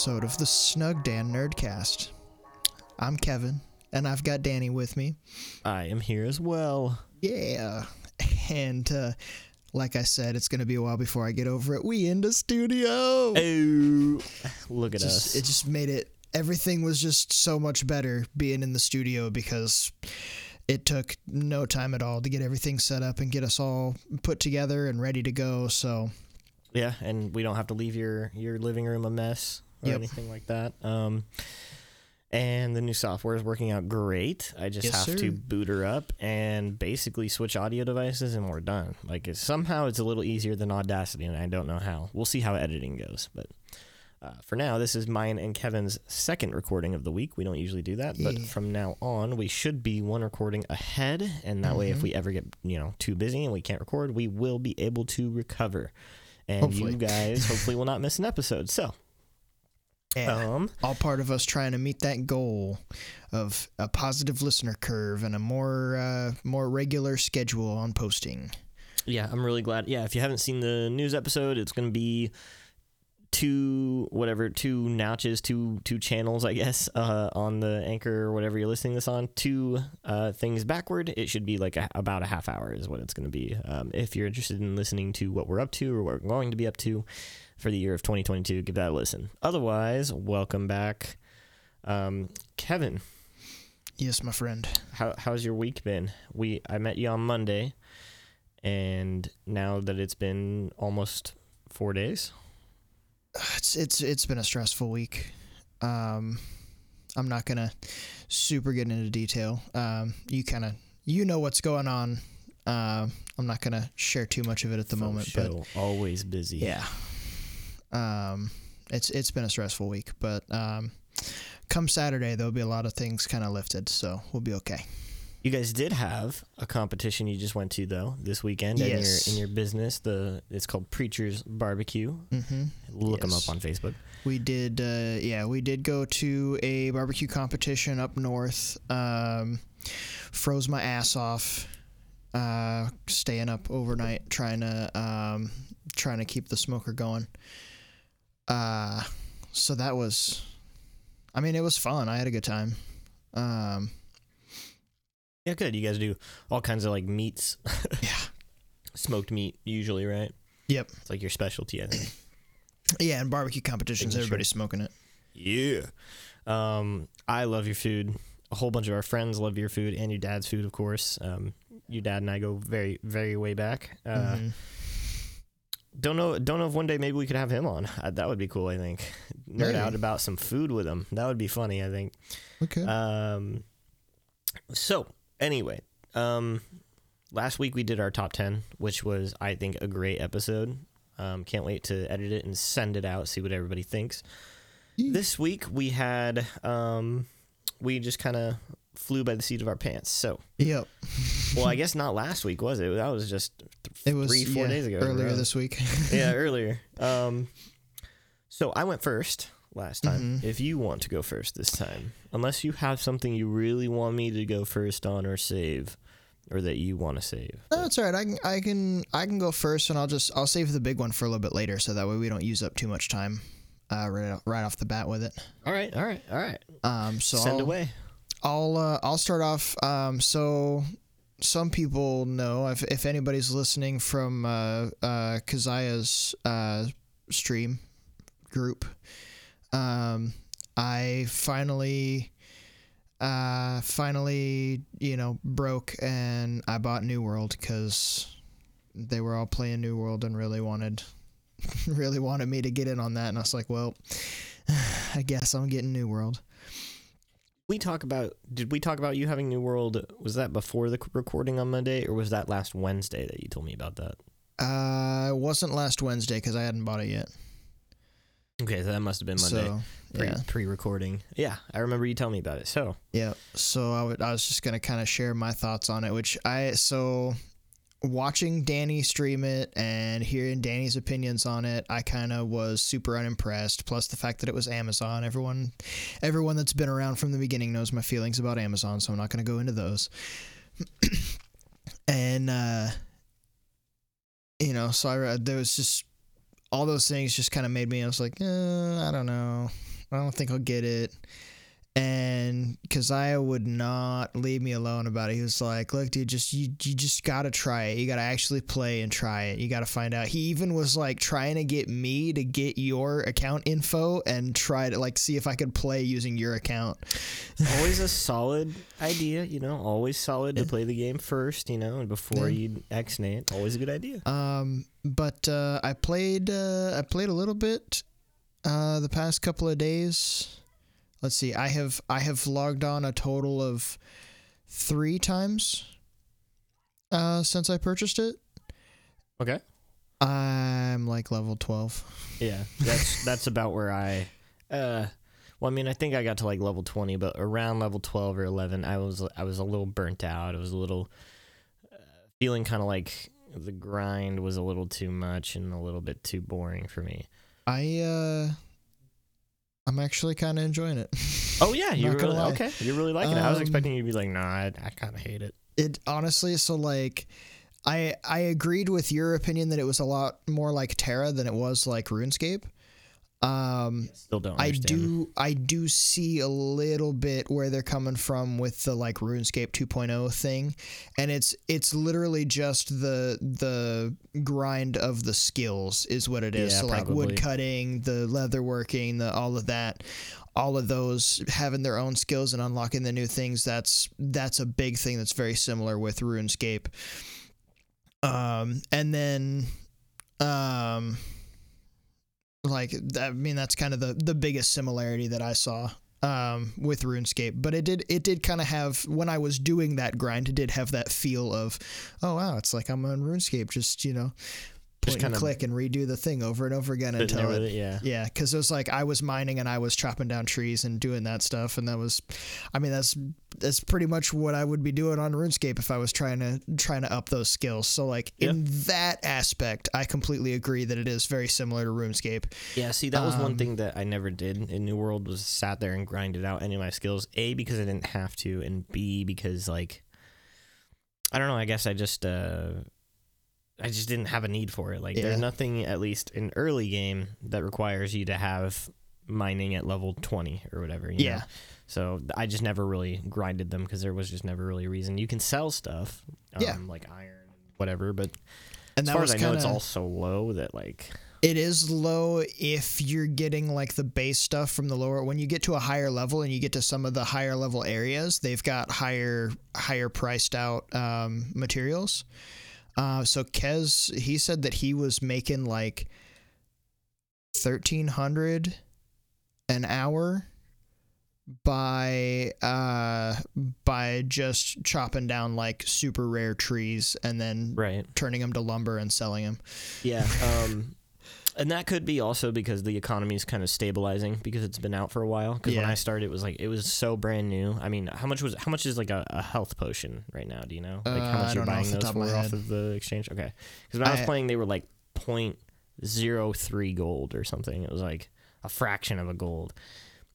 episode of the Snug Dan Nerdcast. I'm Kevin, and I've got Danny with me. I am here as well. Yeah, and uh, like I said, it's going to be a while before I get over it. We in the studio. Oh, look at Just- us. it just made it. Everything was just so much better being in the studio because it took no time at all to get everything set up and get us all put together and ready to go. So yeah, and we don't have to leave your your living room a mess or Yep. anything like that. Um, and the new software is working out great. I just Yes, have sir. to boot her up and basically switch audio devices, and we're done. Like it's, somehow it's a little easier than Audacity, and I don't know how. We'll see how editing goes, but. Uh, for now, this is mine and Kevin's second recording of the week. We don't usually do that, but from now on, we should be one recording ahead, and that way, if Mhm. we ever get you know too busy and we can't record, we will be able to recover, and Hopefully. you guys hopefully will not miss an episode. So, yeah. um, all part of us trying to meet that goal of a positive listener curve and a more uh, more regular schedule on posting. yeah, I'm really glad. Yeah, if you haven't seen the news episode, it's going to be two whatever two notches two two channels i guess uh on the anchor or whatever you're listening this on two uh things backward it should be like a, about a half hour is what it's going to be um if you're interested in listening to what we're up to or what we're going to be up to for the year of 2022 give that a listen otherwise welcome back um kevin Yes, my friend. how how's your week been? We I met you on Monday, and now that it's been almost four days. It's it's it's been a stressful week. Um, I'm not gonna super get into detail. Um, you kind of you know what's going on. Um, I'm not gonna share too much of it at the moment, but always busy. yeah. Um, it's it's been a stressful week, but um, come Saturday there'll be a lot of things kind of lifted, so we'll be okay. You guys did have a competition you just went to though this weekend Yes. in your in your business. The it's called Preacher's Barbecue. Mm-hmm. Look them up on Facebook. We did, uh, yeah, we did go to a barbecue competition up north. Um, froze my ass off, uh, staying up overnight trying to um, trying to keep the smoker going. Uh, so that was, I mean, it was fun. I had a good time. Um, Yeah, good. You guys do all kinds of like meats, yeah, smoked meat usually, right? Yep. It's like your specialty, I think. yeah, and barbecue competitions, Making sure. everybody's smoking it. Yeah. Um, I love your food. A whole bunch of our friends love your food and your dad's food, of course. Um, your dad and I go very, very way back. Uh, Mhm. Don't know. Don't know if one day maybe we could have him on. Uh, that would be cool. I think. Nerd Maybe. out about some food with him. That would be funny. I think. Okay. Um, so anyway, um, last week we did our top ten, which was I think a great episode. Um, can't wait to edit it and send it out. See what everybody thinks. This week we had um, we just kind of flew by the seat of our pants. So, yep. well, I guess not last week was it? That was just It was three, four yeah, days ago. earlier this week. yeah, earlier. Um, so I went first last time. Mhm. If you want to go first this time, unless you have something you really want me to go first on or save, or that you want to save. No, it's all right. I can I can I can go first, and I'll just I'll save the big one for a little bit later, so that way we don't use up too much time uh, right off- right off the bat with it. All right, all right, all right. Um, so Send I'll, away. I'll uh, I'll start off. Um, so some people know if if anybody's listening from uh, uh, Kaziah's uh, stream group, um, I finally. Uh, finally, you know, broke and I bought New World because they were all playing New World and really wanted, really wanted me to get in on that. And I was like, well, I guess I'm getting New World. We talk about. Did we talk about you having New World? Was that before the recording on Monday, or was that last Wednesday that you told me about that? Uh, it wasn't last Wednesday because I hadn't bought it yet. Okay, so that must have been Monday. So pre yeah, pre recording. Yeah, I remember you telling me about it. So yeah. So I would, I was just gonna kind of share my thoughts on it, which I so watching Danny stream it and hearing Danny's opinions on it, I kind of was super unimpressed. Plus the fact that it was Amazon. Everyone, everyone that's been around from the beginning knows my feelings about Amazon, so I'm not gonna go into those. and uh, you know, so I re- there was just all those things just kind of made me. I was like, uh, I don't know. I don't think I'll get it. And Keziah would not leave me alone about it. He was like, "Look, dude, just you, you just gotta try it. You gotta actually play and try it. You gotta find out." He even was like trying to get me to get your account info and try to like see if I could play using your account. always a solid idea, you know. Always solid to play the game first, you know, and before Yeah. you exnate. Always a good idea. Um, but uh, I played uh, I played a little bit uh, the past couple of days. Let's see. I have I have logged on a total of three times uh, since I purchased it. Okay. I'm like level twelve. Yeah, that's that's about where I. Uh, well, I mean, I think I got to like level twenty, but around level twelve or eleven, I was I was a little burnt out. I was a little uh, feeling kind of like the grind was a little too much and a little bit too boring for me. I uh, I'm actually kind of enjoying it. Oh yeah, you really lie. okay? You're really liking it. I was Um, expecting you to be like, nah, I, I kind of hate it. it honestly so like I I agreed with your opinion that it was a lot more like TERA than it was like RuneScape. Um Still don't. I do I do see a little bit where they're coming from with the like RuneScape 2.0 thing and it's it's literally just the the grind of the skills is what it is Yeah, so like probably. wood cutting the leather working the all of that all of those having their own skills and unlocking the new things that's that's a big thing that's very similar with RuneScape um and then um like I mean that's kind of the the biggest similarity that I saw um with RuneScape. But it did it did kind of have when I was doing that grind it did have that feel of oh wow it's like I'm on RuneScape just you know point and click and redo the thing over and over again until it it, yeah. yeah, because it was like I was mining and I was chopping down trees and doing that stuff, and that was, I mean, that's that's pretty much what I would be doing on RuneScape if I was trying to trying to up those skills. So like in that aspect, I completely agree that it is very similar to RuneScape. Yeah, see, that was one Um, thing that I never did in New World was sat there and grinded out any of my skills. A because I didn't have to, and B because like I don't know. I guess I just uh I just didn't have a need for it. Like Yeah. there's nothing at least in early game that requires you to have mining at level 20 or whatever. You Yeah. Know? So I just never really grinded them because there was just never really a reason. You can sell stuff, um, Yeah. like iron, whatever, but And as that far was as I know, it's kinda- all so low that like It is low if you're getting like the base stuff from the lower. When you get to a higher level and you get to some of the higher level areas, they've got higher higher priced out um, materials. Uh, so Kez, he said that he was making like thirteen hundred an hour by uh by just chopping down like super rare trees and then right. turning them to lumber and selling them. Yeah. Um, and that could be also because the economy is kind of stabilizing because it's been out for a while. Because when I started, it was like it was so brand new. I mean, how much was how much is like a, a health potion right now? Do you know like Uh, how I much you're don't know buying those for off of the exchange? Okay, because when I was playing, they were like point zero three gold or something. It was like a fraction of a gold.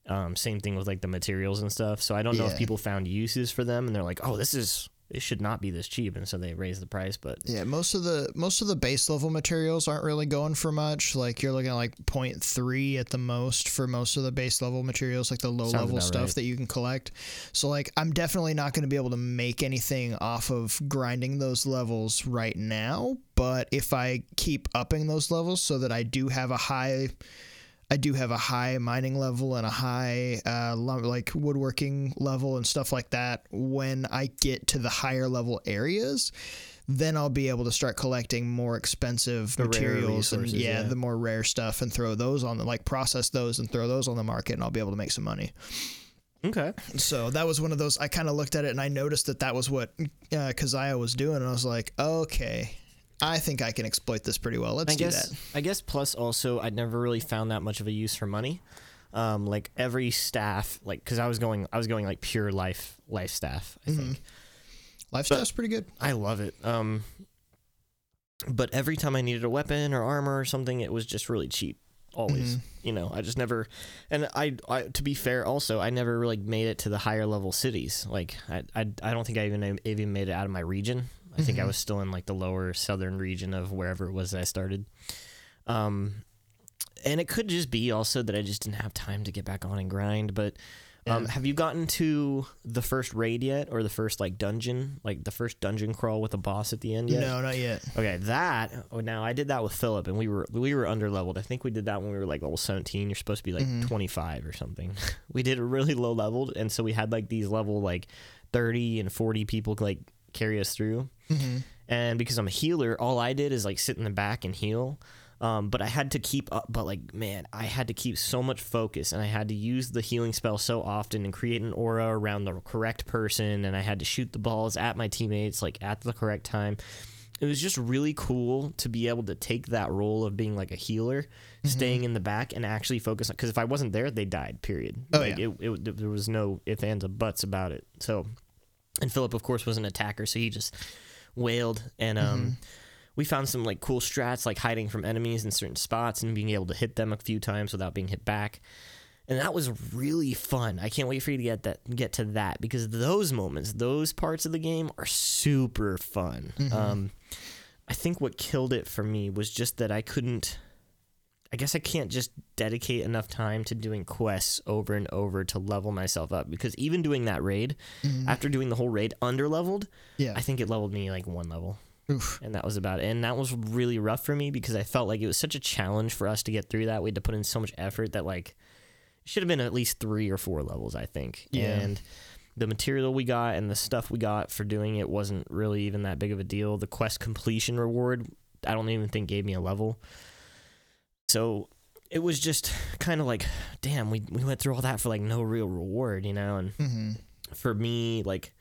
Um, same thing with like the materials and stuff. So I don't know if people found uses for them and they're like, oh, this is it should not be this cheap, and so they raised the price. But Yeah, most of the most of the base level materials aren't really going for much. Like you're looking at like 0.3 at the most for most of the base level materials, like the low Sounds level stuff right. that you can collect. So like I'm definitely not going to be able to make anything off of grinding those levels right now, but if I keep upping those levels so that I do have a high I do have a high mining level and a high uh, like woodworking level and stuff like that. When I get to the higher level areas, then I'll be able to start collecting more expensive The materials and yeah, yeah. the more rare stuff and throw those on the like process those and throw those on the market and I'll be able to make some money. okay, So that was one of those. I kind of looked at it and I noticed that that was what uh, Keziah was doing, and I was like, okay, I think I can exploit this pretty well. Let's I do guess that. I guess plus also I'd never really found that much of a use for money. Um, like every staff, like because I was going, I was going like pure life life staff. I Mm-hmm. think Lifestyle's pretty good. I love it. Um, but every time I needed a weapon or armor or something, it was just really cheap. Always, Mm-hmm. you know. I just never, and I, I, to be fair, also I never really made it to the higher level cities. Like I, I, I don't think I even even made it out of my region. I think I Mhm. was still in like the lower southern region of wherever it was that I started. Um, and it could just be also that I just didn't have time to get back on and grind. But um, Yeah. have you gotten to the first raid yet, or the first like dungeon, like the first dungeon crawl with a boss at the end yet? No, not yet. Okay, that. Oh, now I did that with Philip, and we were we were under leveled. I think we did that when we were like level seventeen. You're supposed to be like Mhm. twenty five or something. we did it really low leveled, and so we had like these level like thirty and forty people like carry us through. Hmm And because I'm a healer, all I did is like sit in the back and heal. Um, but I had to keep up. But like, man, I had to keep so much focus, and I had to use the healing spell so often and create an aura around the correct person, and I had to shoot the balls at my teammates like at the correct time. It was just really cool to be able to take that role of being like a healer, staying in the back, and actually focus on. Because if I wasn't there, they died. Period. Oh, like, yeah. it, it, there was no ifs ands or buts about it. So, and Philip, of course, was an attacker, so he just wailed and um we found some like cool strats like hiding from enemies in certain spots and being able to hit them a few times without being hit back. And that was really fun. I can't wait for you to get that get to that because those moments those parts of the game are super fun. Um i think what killed it for me was just that i couldn't I guess I can't just dedicate enough time to doing quests over and over to level myself up because even doing that raid, mm-hmm. after doing the whole raid under leveled, Yeah. I think it leveled me like one level. Oof. And that was about it. And that was really rough for me because I felt like it was such a challenge for us to get through that. We had to put in so much effort that like it should have been at least three or four levels, I think. Yeah. And the material we got and the stuff we got for doing it wasn't really even that big of a deal. The quest completion reward, I don't even think gave me a level. So it was just kind of like, damn, we, we went through all that for like no real reward, you know? And hmm for me, like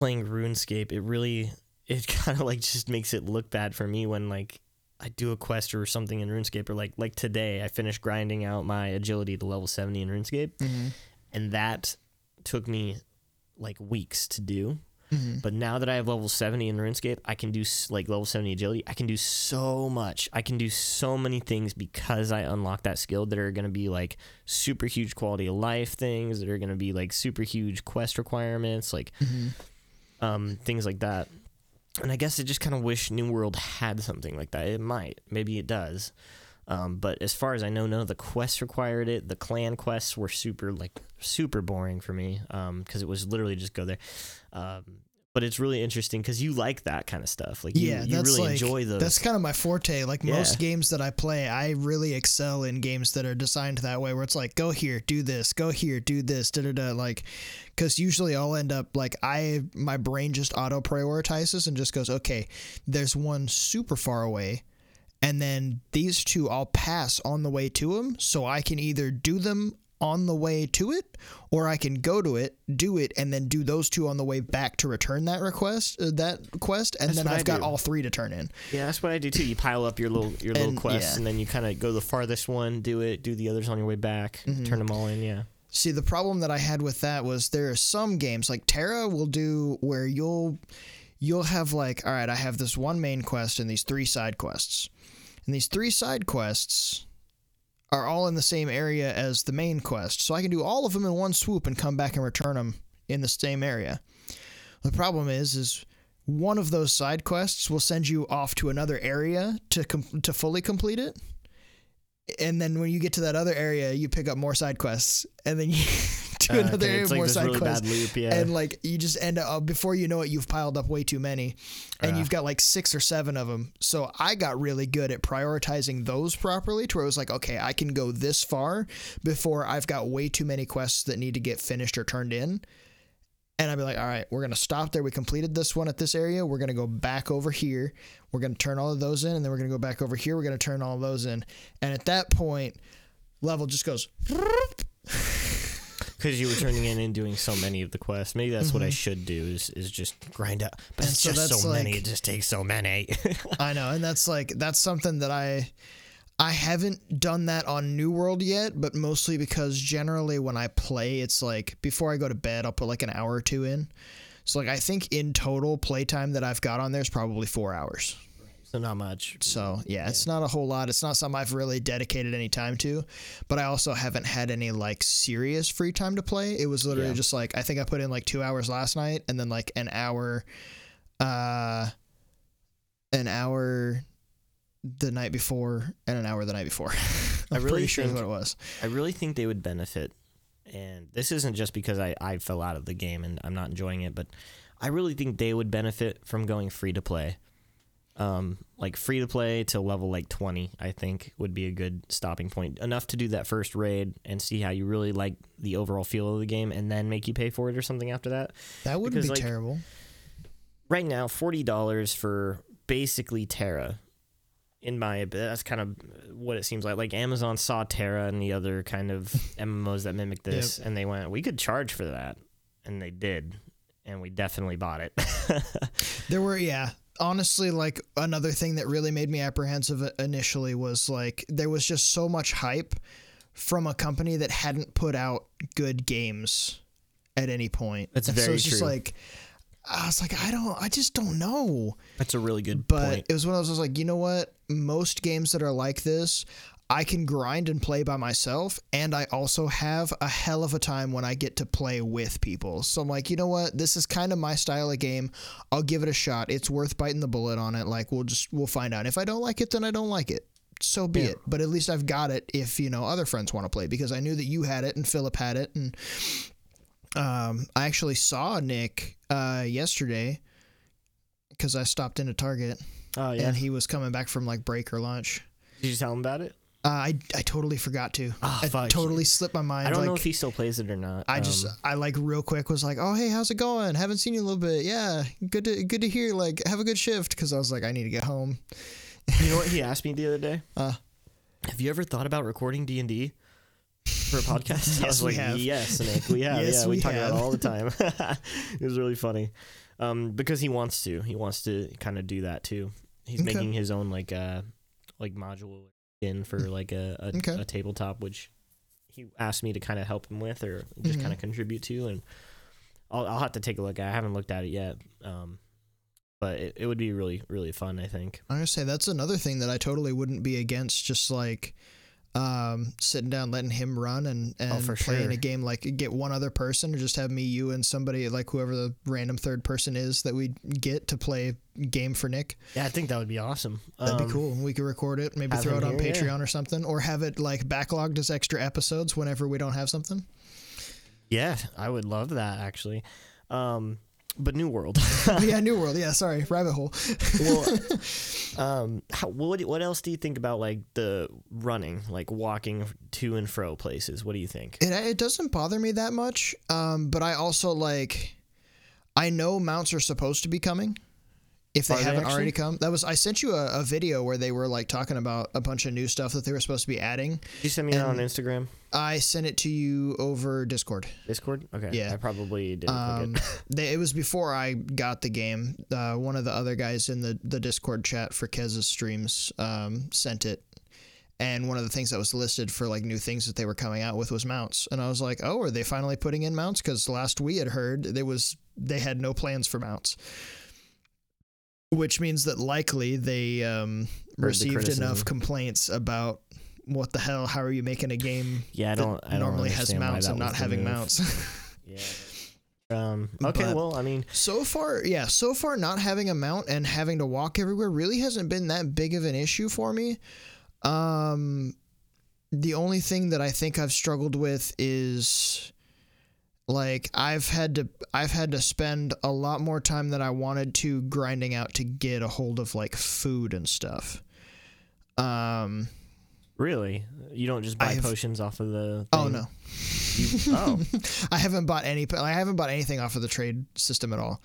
playing RuneScape, it really it kind of like just makes it look bad for me when like I do a quest or something in RuneScape or like like today I finished grinding out my agility to level 70 in RuneScape hmm and that took me like weeks to do. Hmm But now that I have level 70 in RuneScape, I can do like level 70 agility. I can do so much. I can do so many things because I unlock that skill that are going to be like super huge quality of life things that are going to be like super huge quest requirements, like hmm um, things like that. And I guess I just kind of wish New World had something like that. It might. Maybe it does. Um, but as far as I know, none of the quests required it. The clan quests were super like super boring for me because it was literally just go there. Um, but it's really interesting because you like that kind of stuff. Like you, Yeah, you really like enjoy those. that's kind of my forte. Like Yeah. most games that I play, I really excel in games that are designed that way, where it's like, go here, do this, go here, do this, da da da. Like, because usually I'll end up like I my brain just auto prioritizes and just goes, okay, there's one super far away, and then these two I'll pass on the way to them, so I can either do them on the way to it, or I can go to it, do it, and then do those two on the way back to return that request, uh, that quest, and That's then what I I've got do. all three to turn in. yeah, that's what I do too. You pile up your little your little And- quests, yeah. and then you kind of go the farthest one, do it, do the others on your way back, Mm-hmm. turn them all in. Yeah. See, the problem that I had with that was there are some games like TERA will do where you'll you'll have like, all right, I have this one main quest and these three side quests. And these three side quests are all in the same area as the main quest. So I can do all of them in one swoop and come back and return them in the same area. The problem is is one of those side quests will send you off to another area to com- to fully complete it. And then when you get to that other area, you pick up more side quests, and then you do Uh, another okay, area like more side really quests loop. Yeah. and like you just end up before you know it you've piled up way too many and Uh. you've got like six or seven of them so i got really good at prioritizing those properly to where it was like okay i can go this far before i've got way too many quests that need to get finished or turned in and I'd be like, all right, we're gonna stop there. We completed this one at this area. We're gonna go back over here. We're gonna turn all of those in, and then we're gonna go back over here. We're gonna turn all of those in. And at that point, level just goes. Because you were turning in and doing so many of the quests. Maybe that's what I should do is, is just grind up. But Mm-hmm. And it's so just so many. It just takes so many. I know, and that's like that's something that I I haven't done that on New World yet, but mostly because generally when I play, it's like before I go to bed, I'll put like an hour or two in. So like I think in total playtime that I've got on there is probably four hours. So not much. So yeah, it's not a whole lot. It's not something I've really dedicated any time to, but I also haven't had any like serious free time to play. It was literally Yeah. just like I think I put in like two hours last night and then like an hour, uh, an hour the night before and an hour the night before. I'm I really pretty sure think- what it was. I really think they would benefit, and this isn't just because I, I fell out of the game and I'm not enjoying it, but I really think they would benefit from going free to play. Um, like free to play to level like 20, I think would be a good stopping point. Enough to do that first raid and see how you really like the overall feel of the game, and then make you pay for it or something after that. That wouldn't because, be like, terrible. right now forty dollars for basically TERA. In my that's kind of what it seems like. Like Amazon saw TERA and the other kind of MMOs that mimic this, and they went, "We could charge for that," and they did, and we definitely bought it. There were, yeah. Honestly, like another thing that really made me apprehensive initially was like there was just so much hype from a company that hadn't put out good games at any point. That's And so very it's just true. like I was like, I don't, I just don't know. that's a really good But point. it was one of those I was like, you know what? Most games that are like this, I can grind and play by myself, and I also have a hell of a time when I get to play with people. So I'm like, you know what? This is kind of my style of game. I'll give it a shot. It's worth biting the bullet on it. Like we'll just we'll find out. If I don't like it, then I don't like it. So be Yeah. it. But at least I've got it if you know other friends want to play because I knew that you had it and Philip had it and um, I actually saw Nick uh, yesterday because I stopped into Target oh yeah, and he was coming back from like break or lunch. did you tell him about it? Uh, I I totally forgot to. Ah, I fuck. totally slipped my mind. I don't like, know if he still plays it or not. I just Um, I like real quick was like, oh hey, how's it going? Haven't seen you in a little bit. Yeah, good to good to hear. Like, have a good shift because I was like, I need to get home. you know what he asked me the other day? Uh. have you ever thought about recording D and D for a podcast? I Yes, was we like, have. Yes, Nick, we have. Yes, yeah, we, we talk about it all the time. it was really funny, um, because he wants to. He wants to kind of do that too. He's Okay. making his own like uh like module in for like a a, Okay. a tabletop, which he asked me to kind of help him with or just Mhm. kind of contribute to, and I'll I'll have to take a look. I haven't looked at it yet. Um, but it, it would be really really fun. I think. I'm gonna say that's another thing that I totally wouldn't be against. Just like um, sitting down, letting him run and and Oh, playing sure. a game. Like get one other person, or just have me, you, and somebody like whoever the random third person is that we get to play game for Nick. Yeah, I think that would be awesome. That'd Um, be cool. We could record it, maybe throw it on here, yeah. Patreon or something, or have it like backlogged as extra episodes whenever we don't have something. Yeah, I would love that actually. Um, but New World. yeah, New World. Yeah, sorry, rabbit hole. well, um, how, what what else do you think about like the running, like walking to and fro places? What do you think? It, it doesn't bother me that much, um, but I also like. I know mounts are supposed to be coming. If they Are haven't actually? already come, that was I sent you a, a video where they were like talking about a bunch of new stuff that they were supposed to be adding. Did you send me that on Instagram, I sent it to you over Discord. Discord? Okay, Yeah. I probably didn't Um, at. they, it was before I got the game. Uh, one of the other guys in the, the Discord chat for Kez's streams um, sent it. And one of the things that was listed for like new things that they were coming out with was mounts. And I was like, oh, are they finally putting in mounts? Because last we had heard there was they had no plans for mounts. Which means that likely they um, received criticism. enough complaints about what the hell, how are you making a game Yeah, I don't. I don't normally has mounts and not having move. mounts? Yeah. Um. Okay. But- well, I mean, So far, yeah, so far not having a mount and having to walk everywhere really hasn't been that big of an issue for me. Um the only thing that I think I've struggled with is like I've had to I've had to spend a lot more time than I wanted to grinding out to get a hold of like food and stuff. Um really, you don't just buy I've- potions off of the. oh no. You, oh. I haven't bought any I haven't bought anything off of the trade system at all.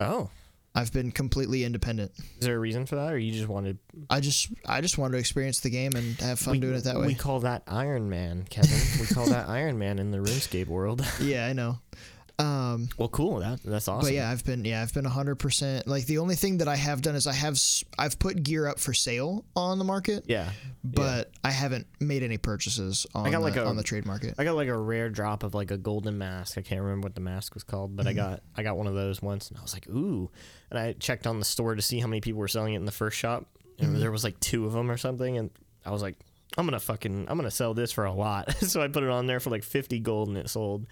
Oh. I've been completely independent. Is there a reason for that, or you just wanted? I just I just wanted to experience the game and have fun we, doing it that way. We call that Iron Man, Kevin. we call that Iron Man in the RuneScape world. yeah, I know. Um, well, cool. That that's awesome. but yeah, I've been yeah I've been hundred percent. Like the only thing that I have done is I have I've put gear up for sale on the market, Yeah. but I haven't made any purchases on got the, like a- on the trade market. I got like a rare drop of like a golden mask. I can't remember what the mask was called, but I got I got one of those once, and I was like, ooh. And I checked on the store to see how many people were selling it in the first shop, and there was like two of them or something, and I was like, I'm gonna fucking I'm gonna sell this for a lot. so I put it on there for like 50 gold, and it sold.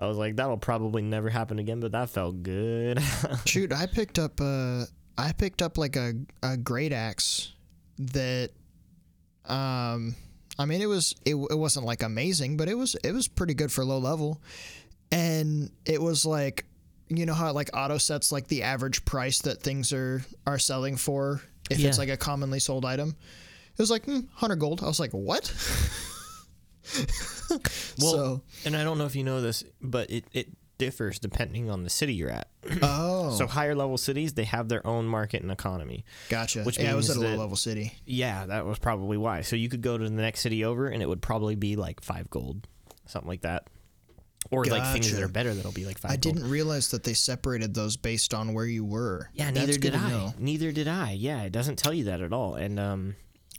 I was like, that'll probably never happen again, but that felt good. Shoot, I picked up uh I picked up like a a great axe that um I mean it was it, it wasn't like amazing, but it was it was pretty good for low level. And it was like you know how it like auto sets like the average price that things are are selling for if Yeah. it's like a commonly sold item. It was like hmm, 100 gold. I was like, "What?" Well, so, and I don't know if you know this, but it, it differs depending on the city you're at. oh, So higher level cities, they have their own market and economy. gotcha. which yeah, it was at a low level city. Yeah, that was probably why. So you could go to the next city over, and it would probably be like five gold, something like that, or like things that are better that'll be like five. I gold. didn't realize that they separated those based on where you were. Yeah, neither good did I. know. Neither did I. Yeah, it doesn't tell you that at all, and um,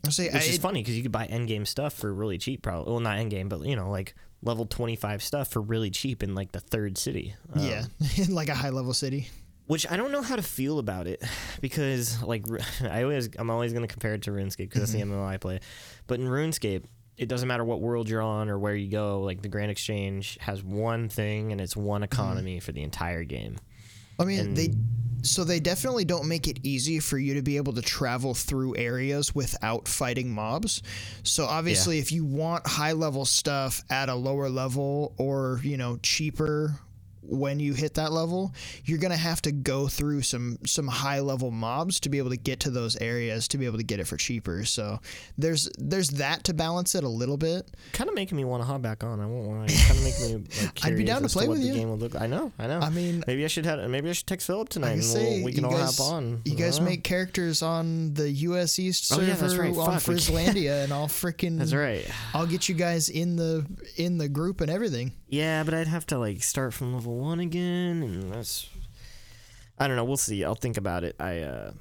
Say, which I, is funny because you could buy end game stuff for really cheap. Probably, well, not end game, but you know, like level twenty five stuff for really cheap in like the third city. Um, yeah, in like a high level city. which I don't know how to feel about it because like I always I'm always going to compare it to RuneScape because that's the MMO I play. But in RuneScape, it doesn't matter what world you're on or where you go. Like the Grand Exchange has one thing and it's one economy for the entire game. I mean, And- they so they definitely don't make it easy for you to be able to travel through areas without fighting mobs. So obviously, if you want high level stuff at a lower level or you know cheaper when you hit that level, you're gonna have to go through some some high level mobs to be able to get to those areas to be able to get it for cheaper. So there's there's that to balance it a little bit. Kind of making me want to hop back on. I won't lie. Kind of making me like I'd be down to play what with the you. game would look. I know. I know. I mean, maybe I should have. Maybe I should text Philip tonight and can we'll, say we can all guys, hop on. You guys make characters on the U.S. East Oh, server yeah, that's right. on Fuck, we Frizzlandia, and I'll freaking That's right. I'll get you guys in the in the group and everything. Yeah, but I'd have to like start from level one again, and that's. I don't know. We'll see. I'll think about it. I uh,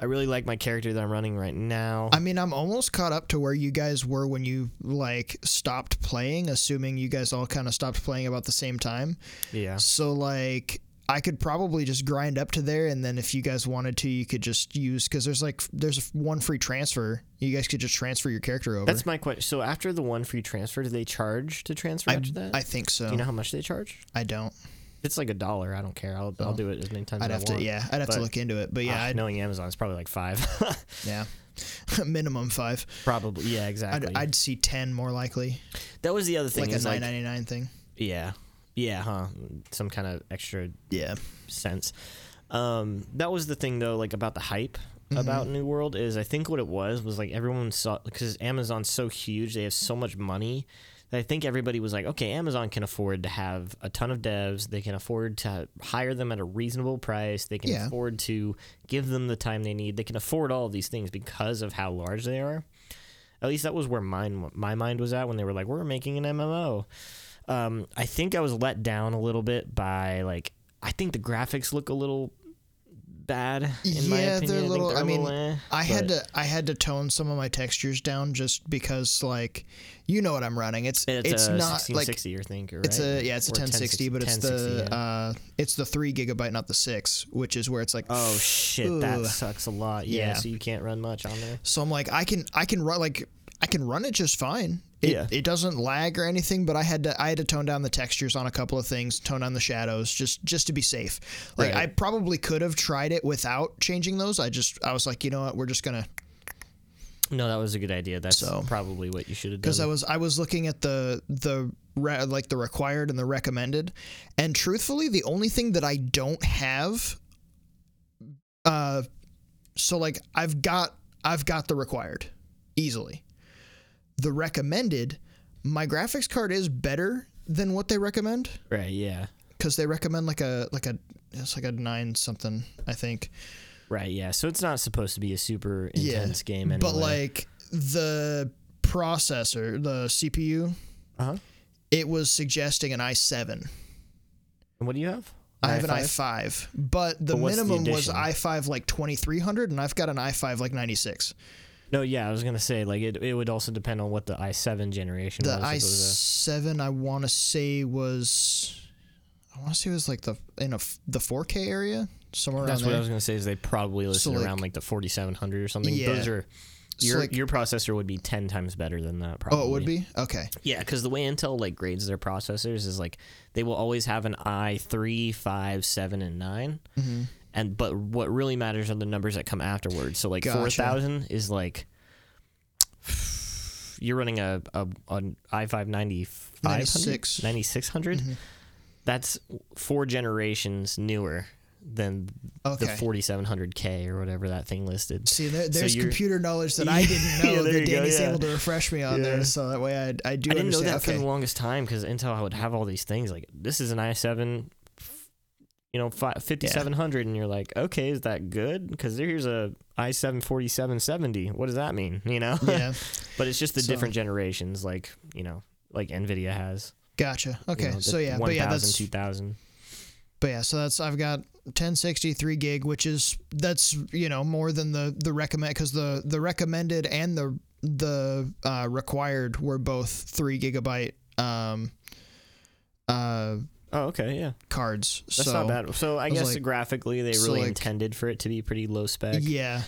I really like my character that I'm running right now. I mean, I'm almost caught up to where you guys were when you like stopped playing, assuming you guys all kind of stopped playing about the same time. yeah. So like I could probably just grind up to there, and then if you guys wanted to, you could just use because there's like there's one free transfer. You guys could just transfer your character over. That's my question. So after the one free transfer, do they charge to transfer I, after that? I think so. do you know how much they charge? I don't. It's like a dollar. I don't care. I'll, I'll do it as many times I'd as have to. Yeah, I'd have to look into it. But yeah, Ah, I'd, knowing Amazon, it's probably like five. yeah, minimum five. probably. Yeah, I'd, exactly. I'd see ten more likely, that was the other thing. like a nine like, thing. yeah, yeah, huh? Some kind of extra Yeah. sense. Um, that was the thing though, like about the hype Mm-hmm. about New World is I think what it was was like everyone saw because Amazon's so huge, they have so much money that I think everybody was like, okay, Amazon can afford to have a ton of devs, they can afford to hire them at a reasonable price, they can Yeah. afford to give them the time they need, they can afford all of these things because of how large they are. At least that was where mine my mind was at when they were like, we're making an MMO. Um, I think I was let down a little bit by like I think the graphics look a little bad in my Yeah, opinion. they're I, think little- I a mean, little eh, I had to I had to tone some of my textures down just because like you know what I'm running. It's It's, it's, a not like 1660, I think, right? it's a yeah it's a Or 1060, but it's the yeah. uh it's the three gigabyte, not the six, which is where it's like Oh shit, that sucks a lot. Yeah, Yeah. so you can't run much on there. So I'm like, I can I can run like I can run it just fine. It, Yeah. it doesn't lag or anything, but I had to I had to tone down the textures on a couple of things, tone down the shadows, just just to be safe. Like Right. I probably could have tried it without changing those. I just I was like, you know what, we're just gonna No, that was a good idea. That's So- probably what you should have done. because I was I was looking at the the re, like the required and the recommended, and truthfully, the only thing that I don't have, uh, so like I've got I've got the required easily. The recommended, my graphics card is better than what they recommend right, yeah. because they recommend like a like a it's like a nine something I think. Right, yeah. So it's not supposed to be a super Yeah, intense game anyway. But like the processor, the CPU, uh-huh. it was suggesting an i7. And what do you have? I have an i5? i5, but the But what's the minimum was i5 like 2300, and I've got an i5 like 96. No, yeah, I was gonna say like it. It would also depend on what the i7 generation The was. if it was i7 I want to say was, I want to say was like the in a the 4K area somewhere that's around what there. I was gonna say. Is they probably listed like- around like the 4700 or something. Yeah. Those are So, your like- your processor would be 10 times better than that. Probably. oh, it would be okay. Yeah, because the way Intel like grades their processors is like they will always have an i3, 5, 7, and 9. Mm-hmm. And but what really matters are the numbers that come afterwards. So like Gotcha. four thousand is like you're running a a an i five ninety five 96. ninety six hundred. Mhm. That's four generations newer than Okay. the forty seven hundred K or whatever that thing listed. See, there, there's you're- computer knowledge that I didn't know Yeah, that go, Danny's yeah. able to refresh me on Yeah. there, so that way I I do I didn't know understand. that for the longest time because Intel would have all these things like this is an i7, you know, fi- 5700, and you're like, okay, is that good? Because here's a i7 4770. What does that mean? You know? yeah, but it's just the So- different generations, like you know, like Nvidia has. gotcha. you Okay, know, so yeah, but yeah, 1000, that's 2000. but yeah, so that's I've got 1063 gig, which is that's you know more than the the recommend because the the recommended and the the uh, required were both three gigabyte um uh Oh, okay, yeah, cards. that's so not bad. So I was guess like- graphically, they really like- intended for it to be pretty low spec. yeah,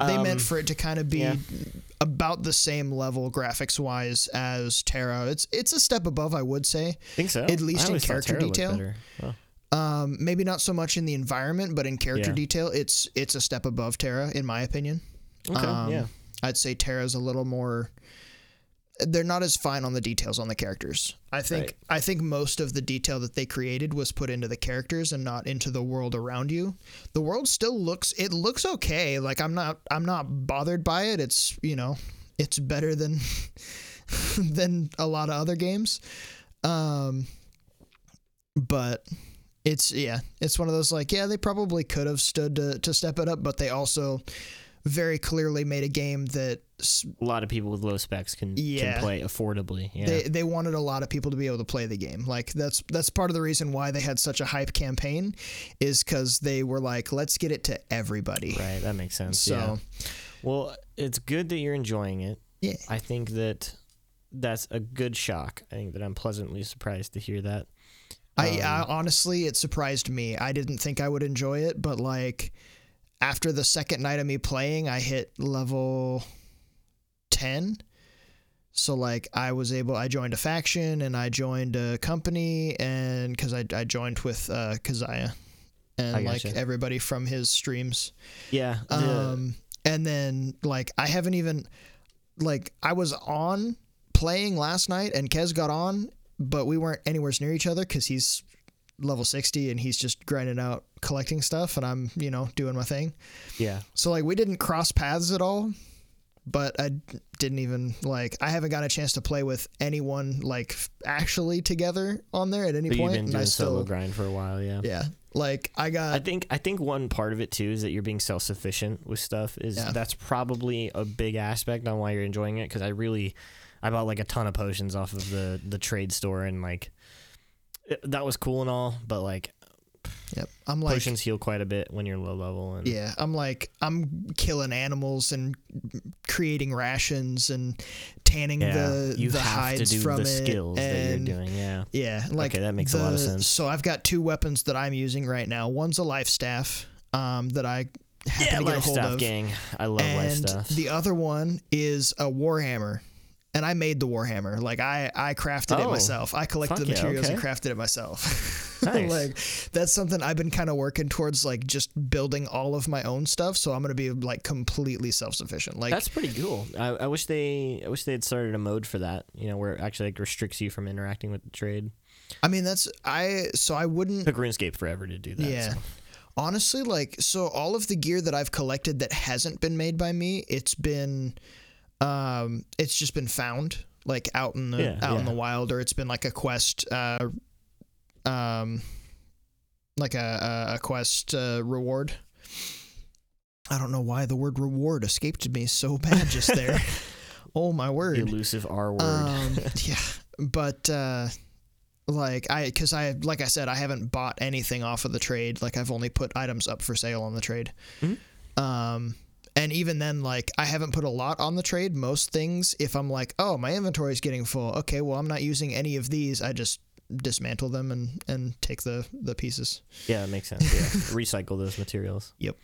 they Um, meant for it to kind of be yeah. about the same level graphics wise as TERA. It's it's a step above, I would say. think so. at least in character detail. Um, maybe not so much in the environment, but in character Yeah. detail, it's it's a step above TERA, in my opinion. Okay, Um, yeah. I'd say TERA's a little more. They're not as fine on the details on the characters. I think Right. I think most of the detail that they created was put into the characters and not into the world around you. The world still looks it looks okay. Like I'm not I'm not bothered by it. It's you know it's better than than a lot of other games. Um, but it's yeah it's one of those like yeah they probably could have stood to, to step it up but they also very clearly made a game that a lot of people with low specs can, Yeah. can play affordably. Yeah. they they wanted a lot of people to be able to play the game like that's that's part of the reason why they had such a hype campaign is because they were like let's get it to everybody right. That makes sense. so yeah. Well, it's good that you're enjoying it. yeah I think that that's a good shock. I think that I'm pleasantly surprised to hear that. I, I Um, honestly, it surprised me. I didn't think I would enjoy it, but like after the second night of me playing, I hit level ten. So like I was able, I joined a faction and I joined a company, and because I I joined with uh, Kazaya, and like gotcha. everybody from his streams. Yeah. Um, and then like I haven't even like I was on playing last night and Kez got on, but we weren't anywhere near each other because he's level 60 and he's just grinding out collecting stuff and I'm, you know, doing my thing. yeah. So like we didn't cross paths at all, but I didn't even like I haven't got a chance to play with anyone like actually together on there at any But you've point been and I doing still solo grind for a while. Yeah. yeah. Like I got I think I think one part of it too is that you're being self sufficient with stuff. Is Yeah. that's probably a big aspect on why you're enjoying it. Because I really, I bought like a ton of potions off of the the trade store and like it, that was cool and all, but like yep. I'm like potions heal quite a bit when you're low level. And Yeah, I'm like I'm killing animals and creating rations and tanning yeah, the you the have hides to do from the it skills that you're doing. Yeah. Yeah, like that makes a lot of sense. So I've got two weapons that I'm using right now. One's a life staff um, that I happen Yeah, to get a life hold of, gang. I love life and stuff. the other one is a warhammer. And I made the warhammer. Like I, I crafted it Oh, myself. I collected the yeah, materials and crafted it myself. Nice. like that's something I've been kind of working towards, like just building all of my own stuff. So I'm gonna be like completely self sufficient. Like That's pretty cool. I, I wish they I wish they had started a mode for that. You know, where it actually like restricts you from interacting with the trade. I mean, that's I. So I wouldn't took RuneScape forever to do that. Yeah. so. honestly like. So all of the gear that I've collected that hasn't been made by me, it's been, um, it's just been found like out in the Yeah, out in the wild, or it's been like a quest, uh, um, like a a, a quest uh, reward. I don't know why the word reward escaped me so bad just there. oh my word! The elusive R word. Um, yeah, but uh, like I, because I, like I said, I haven't bought anything off of the trade. Like I've only put items up for sale on the trade. Mhm. Um, and even then, like I haven't put a lot on the trade. Most things, if I'm like, oh, my inventory is getting full. Okay, well, I'm not using any of these. I just dismantle them and and take the the pieces. yeah, it makes sense. Yeah. Recycle those materials. Yep.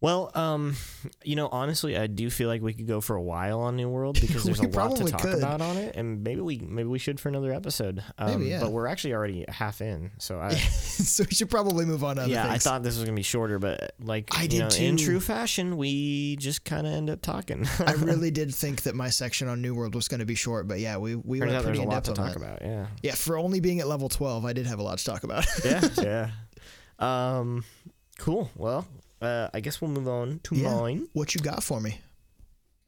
Well, um, you know, honestly, I do feel like we could go for a while on New World because there's a lot to talk could. about on it, and maybe we maybe we should for another episode. Um, Maybe, yeah. But we're actually already half in, so I so we should probably move on to other yeah, I thought this was gonna be shorter, but like I you did know, in true fashion, we just kind of end up talking. I really did think that my section on New World was going to be short, but yeah, we we Turns went there's pretty a in lot depth to talk that. about. Yeah. Yeah, for only being at level twelve, I did have a lot to talk about. yeah, yeah. Um, cool. Well, uh, I guess we'll move on to Yeah. mine. what you got for me?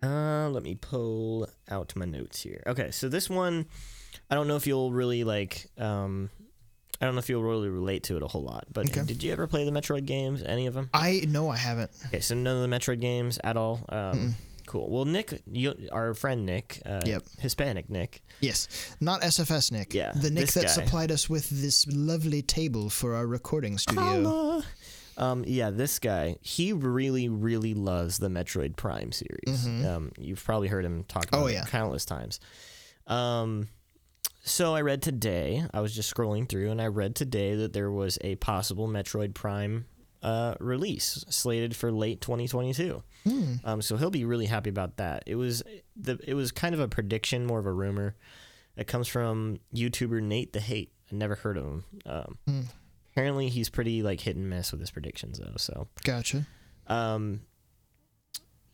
Uh, let me pull out my notes here. Okay, so this one, I don't know if you'll really like. Um, I don't know if you'll really relate to it a whole lot. But Okay. did you ever play the Metroid games? Any of them? I no, I haven't. Okay, so none of the Metroid games at all. Um, cool. Well, Nick, you, our friend Nick, uh, Yep. Hispanic Nick. Yes, not SFS Nick. Yeah, the Nick that guy. supplied us with this lovely table for our recording studio. Holla. Um, yeah, this guy, he really, really loves the Metroid Prime series. Um, you've probably heard him talk about Mm-hmm. Oh, it countless times. Um, so I read today, I was just scrolling through, and I read today that there was a possible Metroid Prime uh, release slated for late 2022. Hmm. Um, so he'll be really happy about that. It was the it was kind of a prediction, more of a rumor. It comes from YouTuber Nate the Hate. I never heard of him. Um, Hmm. Apparently, he's pretty like hit and miss with his predictions, though. So, Gotcha. um,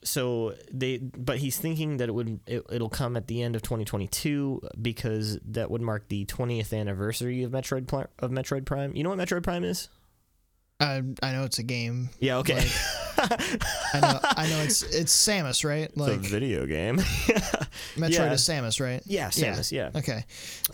so they, but he's thinking that it would it, it'll come at the end of 2022 because that would mark the 20th anniversary of Metroid of Metroid Prime. You know what Metroid Prime is? I I know it's a game. Yeah. Okay. I know I know it's it's Samus, right? it's a Like video game. Metroid yeah. is Samus, right? yeah, Samus. Yeah. Okay.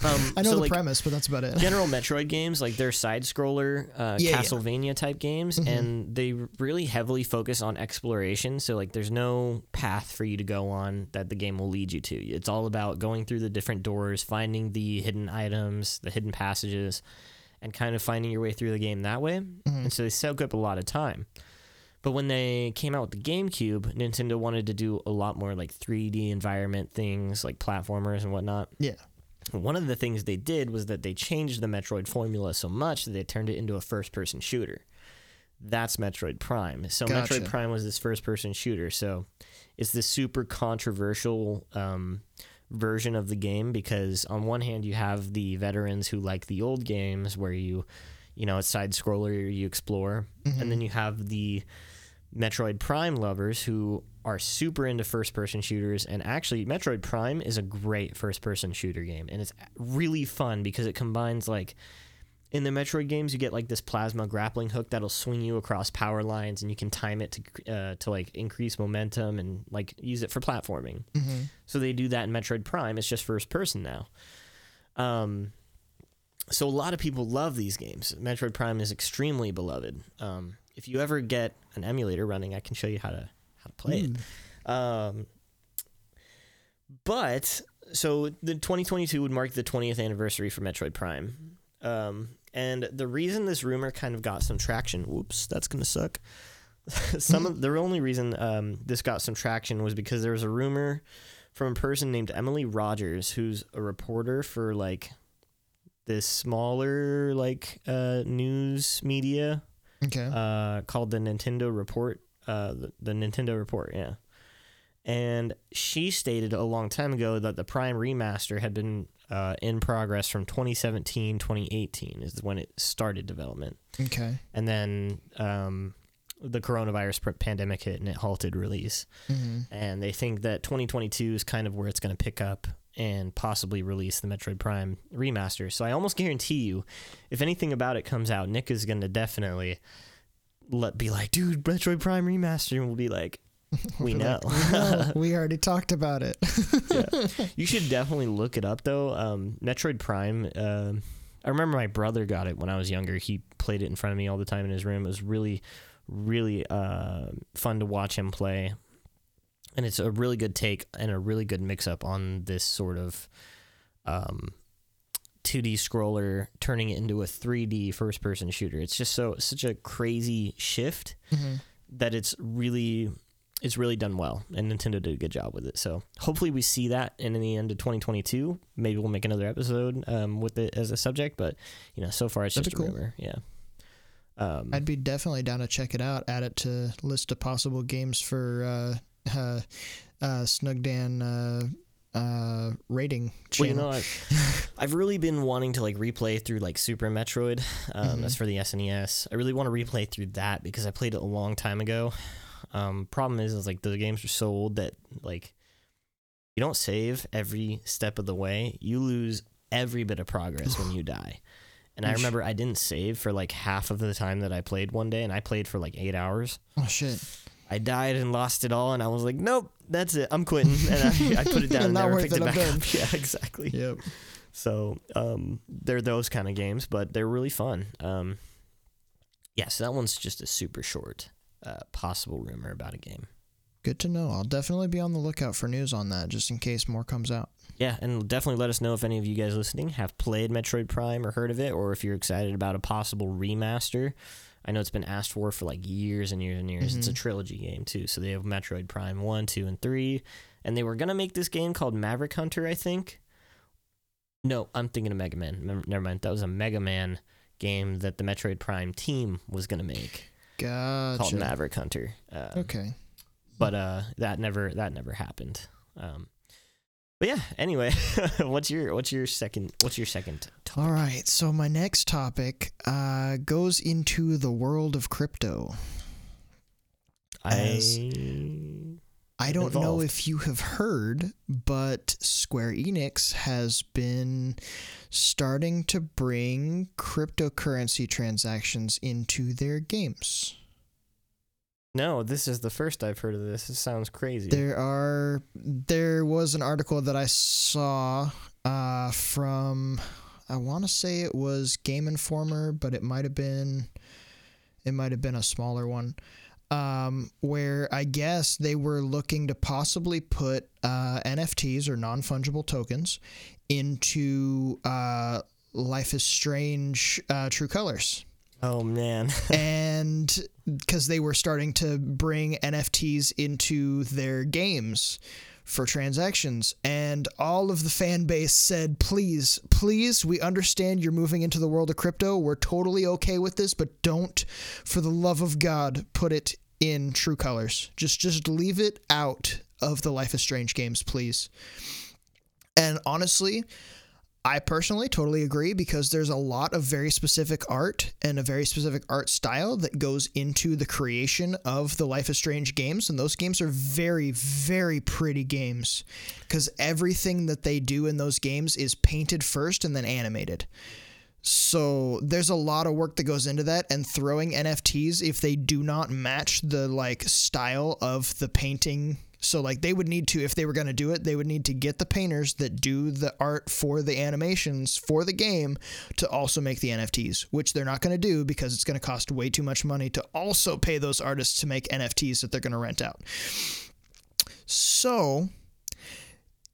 Um, I know so, the like, premise, but that's about it. general Metroid games, like they're side scroller uh, Yeah, yeah. Castlevania type games, and they really heavily focus on exploration. So like, there's no path for you to go on that the game will lead you to. It's all about going through the different doors, finding the hidden items, the hidden passages, and kind of finding your way through the game that way. And so they soak up a lot of time. But when they came out with the GameCube, Nintendo wanted to do a lot more like 3D environment things, like platformers and whatnot. Yeah. One of the things they did was that they changed the Metroid formula so much that they turned it into a first person shooter. That's Metroid Prime. So Gotcha. Metroid Prime was this first person shooter. So it's this super controversial um, version of the game because on one hand you have the veterans who like the old games where you you know it's side scroller you explore and mm-hmm. then you have the Metroid Prime lovers who are super into first person shooters. And actually, Metroid Prime is a great first person shooter game. And it's really fun because it combines like. In the Metroid games, you get like this plasma grappling hook that'll swing you across power lines, and you can time it to uh, to like increase momentum and like use it for platforming. Mm-hmm. So they do that in Metroid Prime. It's just first person now. Um, so a lot of people love these games. Metroid Prime is extremely beloved. Um, if you ever get an emulator running, I can show you how to how to play it. Um, but so the 2022 would mark the 20th anniversary for Metroid Prime. Um, and the reason this rumor kind of got some traction, whoops, that's gonna suck. some of the only reason um, this got some traction was because there was a rumor from a person named Emily Rogers, who's a reporter for like this smaller like uh, news media Okay. uh, called the Nintendo Report. Uh, the, the Nintendo Report, yeah. And she stated a long time ago that the Prime remaster had been uh, in progress from 2017, 2018 is when it started development. okay. And then um, the coronavirus pandemic hit and it halted release. hmm And they think that 2022 is kind of where it's going to pick up and possibly release the Metroid Prime remaster. So I almost guarantee you, if anything about it comes out, Nick is going to definitely let be like, dude, Metroid Prime remaster, and we'll be like, we know. no, we already talked about it. you should definitely look it up though. Um, Metroid Prime. Um I remember my brother got it when I was younger. He played it in front of me all the time in his room. It was really, really uh, fun to watch him play, and it's a really good take and a really good mix up on this sort of um, 2D scroller turning it into a 3D first person shooter. It's just so such a crazy shift hmm that it's really it's really done well and Nintendo did a good job with it. So hopefully we see that and in the end of 2022, maybe we'll make another episode um, with it as a subject. But you know, so far it's That'd just a cool. rumor. Yeah. Um, I'd be definitely down to check it out. Add it to list of possible games for uh, uh, uh, Snug Dan uh, uh, rating well, you know, I've, I've really been wanting to like replay through like Super Metroid. Um, That's for the SNES. I really want to replay through that because I played it a long time ago. Um, problem is, is like the games are so old that like you don't save every step of the way. You lose every bit of progress when you die. And I remember I didn't save for like half of the time that I played one day, and I played for like eight hours. oh shit! I died and lost it all, and I was like, "Nope, that's it. I'm quitting." And I, I put it down and never picked it, it back done. up. Yeah, exactly. Yep. So um, they're those kind of games, but they're really fun. Um, yeah, so that one's just a super short uh, possible rumor about a game. Good to know. I'll definitely be on the lookout for news on that, just in case more comes out. Yeah, and definitely let us know if any of you guys listening have played Metroid Prime or heard of it, or if you're excited about a possible remaster. I know it's been asked for for like years and years and years. It's a Mhm. trilogy game too, so they have Metroid Prime one, two, and three, and they were gonna make this game called Maverick Hunter, I think. No, I'm thinking of Mega Man. Never mind, that was a Mega Man game that the Metroid Prime team was gonna make called Maverick Hunter. Uh, Okay. but uh, that never that never happened. Um, but yeah. Anyway, what's your what's your second what's your second? Topic? All right. So my next topic uh, goes into the world of crypto. As- I don't know if you have heard, but Square Enix has been starting to bring cryptocurrency transactions into their games. No, this is the first I've heard of this. It sounds crazy. There are there was an article that I saw uh, from I want to say it was Game Informer, but it might have been it might have been a smaller one. Um, where I guess they were looking to possibly put uh, NFTs or non fungible tokens into uh, Life is Strange uh, True Colors oh man. and because they were starting to bring NFTs into their games for transactions. And all of the fan base said please please we understand you're moving into the world of crypto. We're totally okay with this but don't for the love of god put it in true colors. Just just leave it out of the life is strange games please. And honestly I personally totally agree because there's a lot of very specific art and a very specific art style that goes into the creation of the Life is Strange games. And those games are very, very pretty games because everything that they do in those games is painted first and then animated. So there's a lot of work that goes into that and throwing NFTs if they do not match the like style of the painting. So like they would need to if they were going to do it, they would need to get the painters that do the art for the animations for the game to also make the NFTs, which they're not going to do because it's going to cost way too much money to also pay those artists to make NFTs that they're going to rent out. So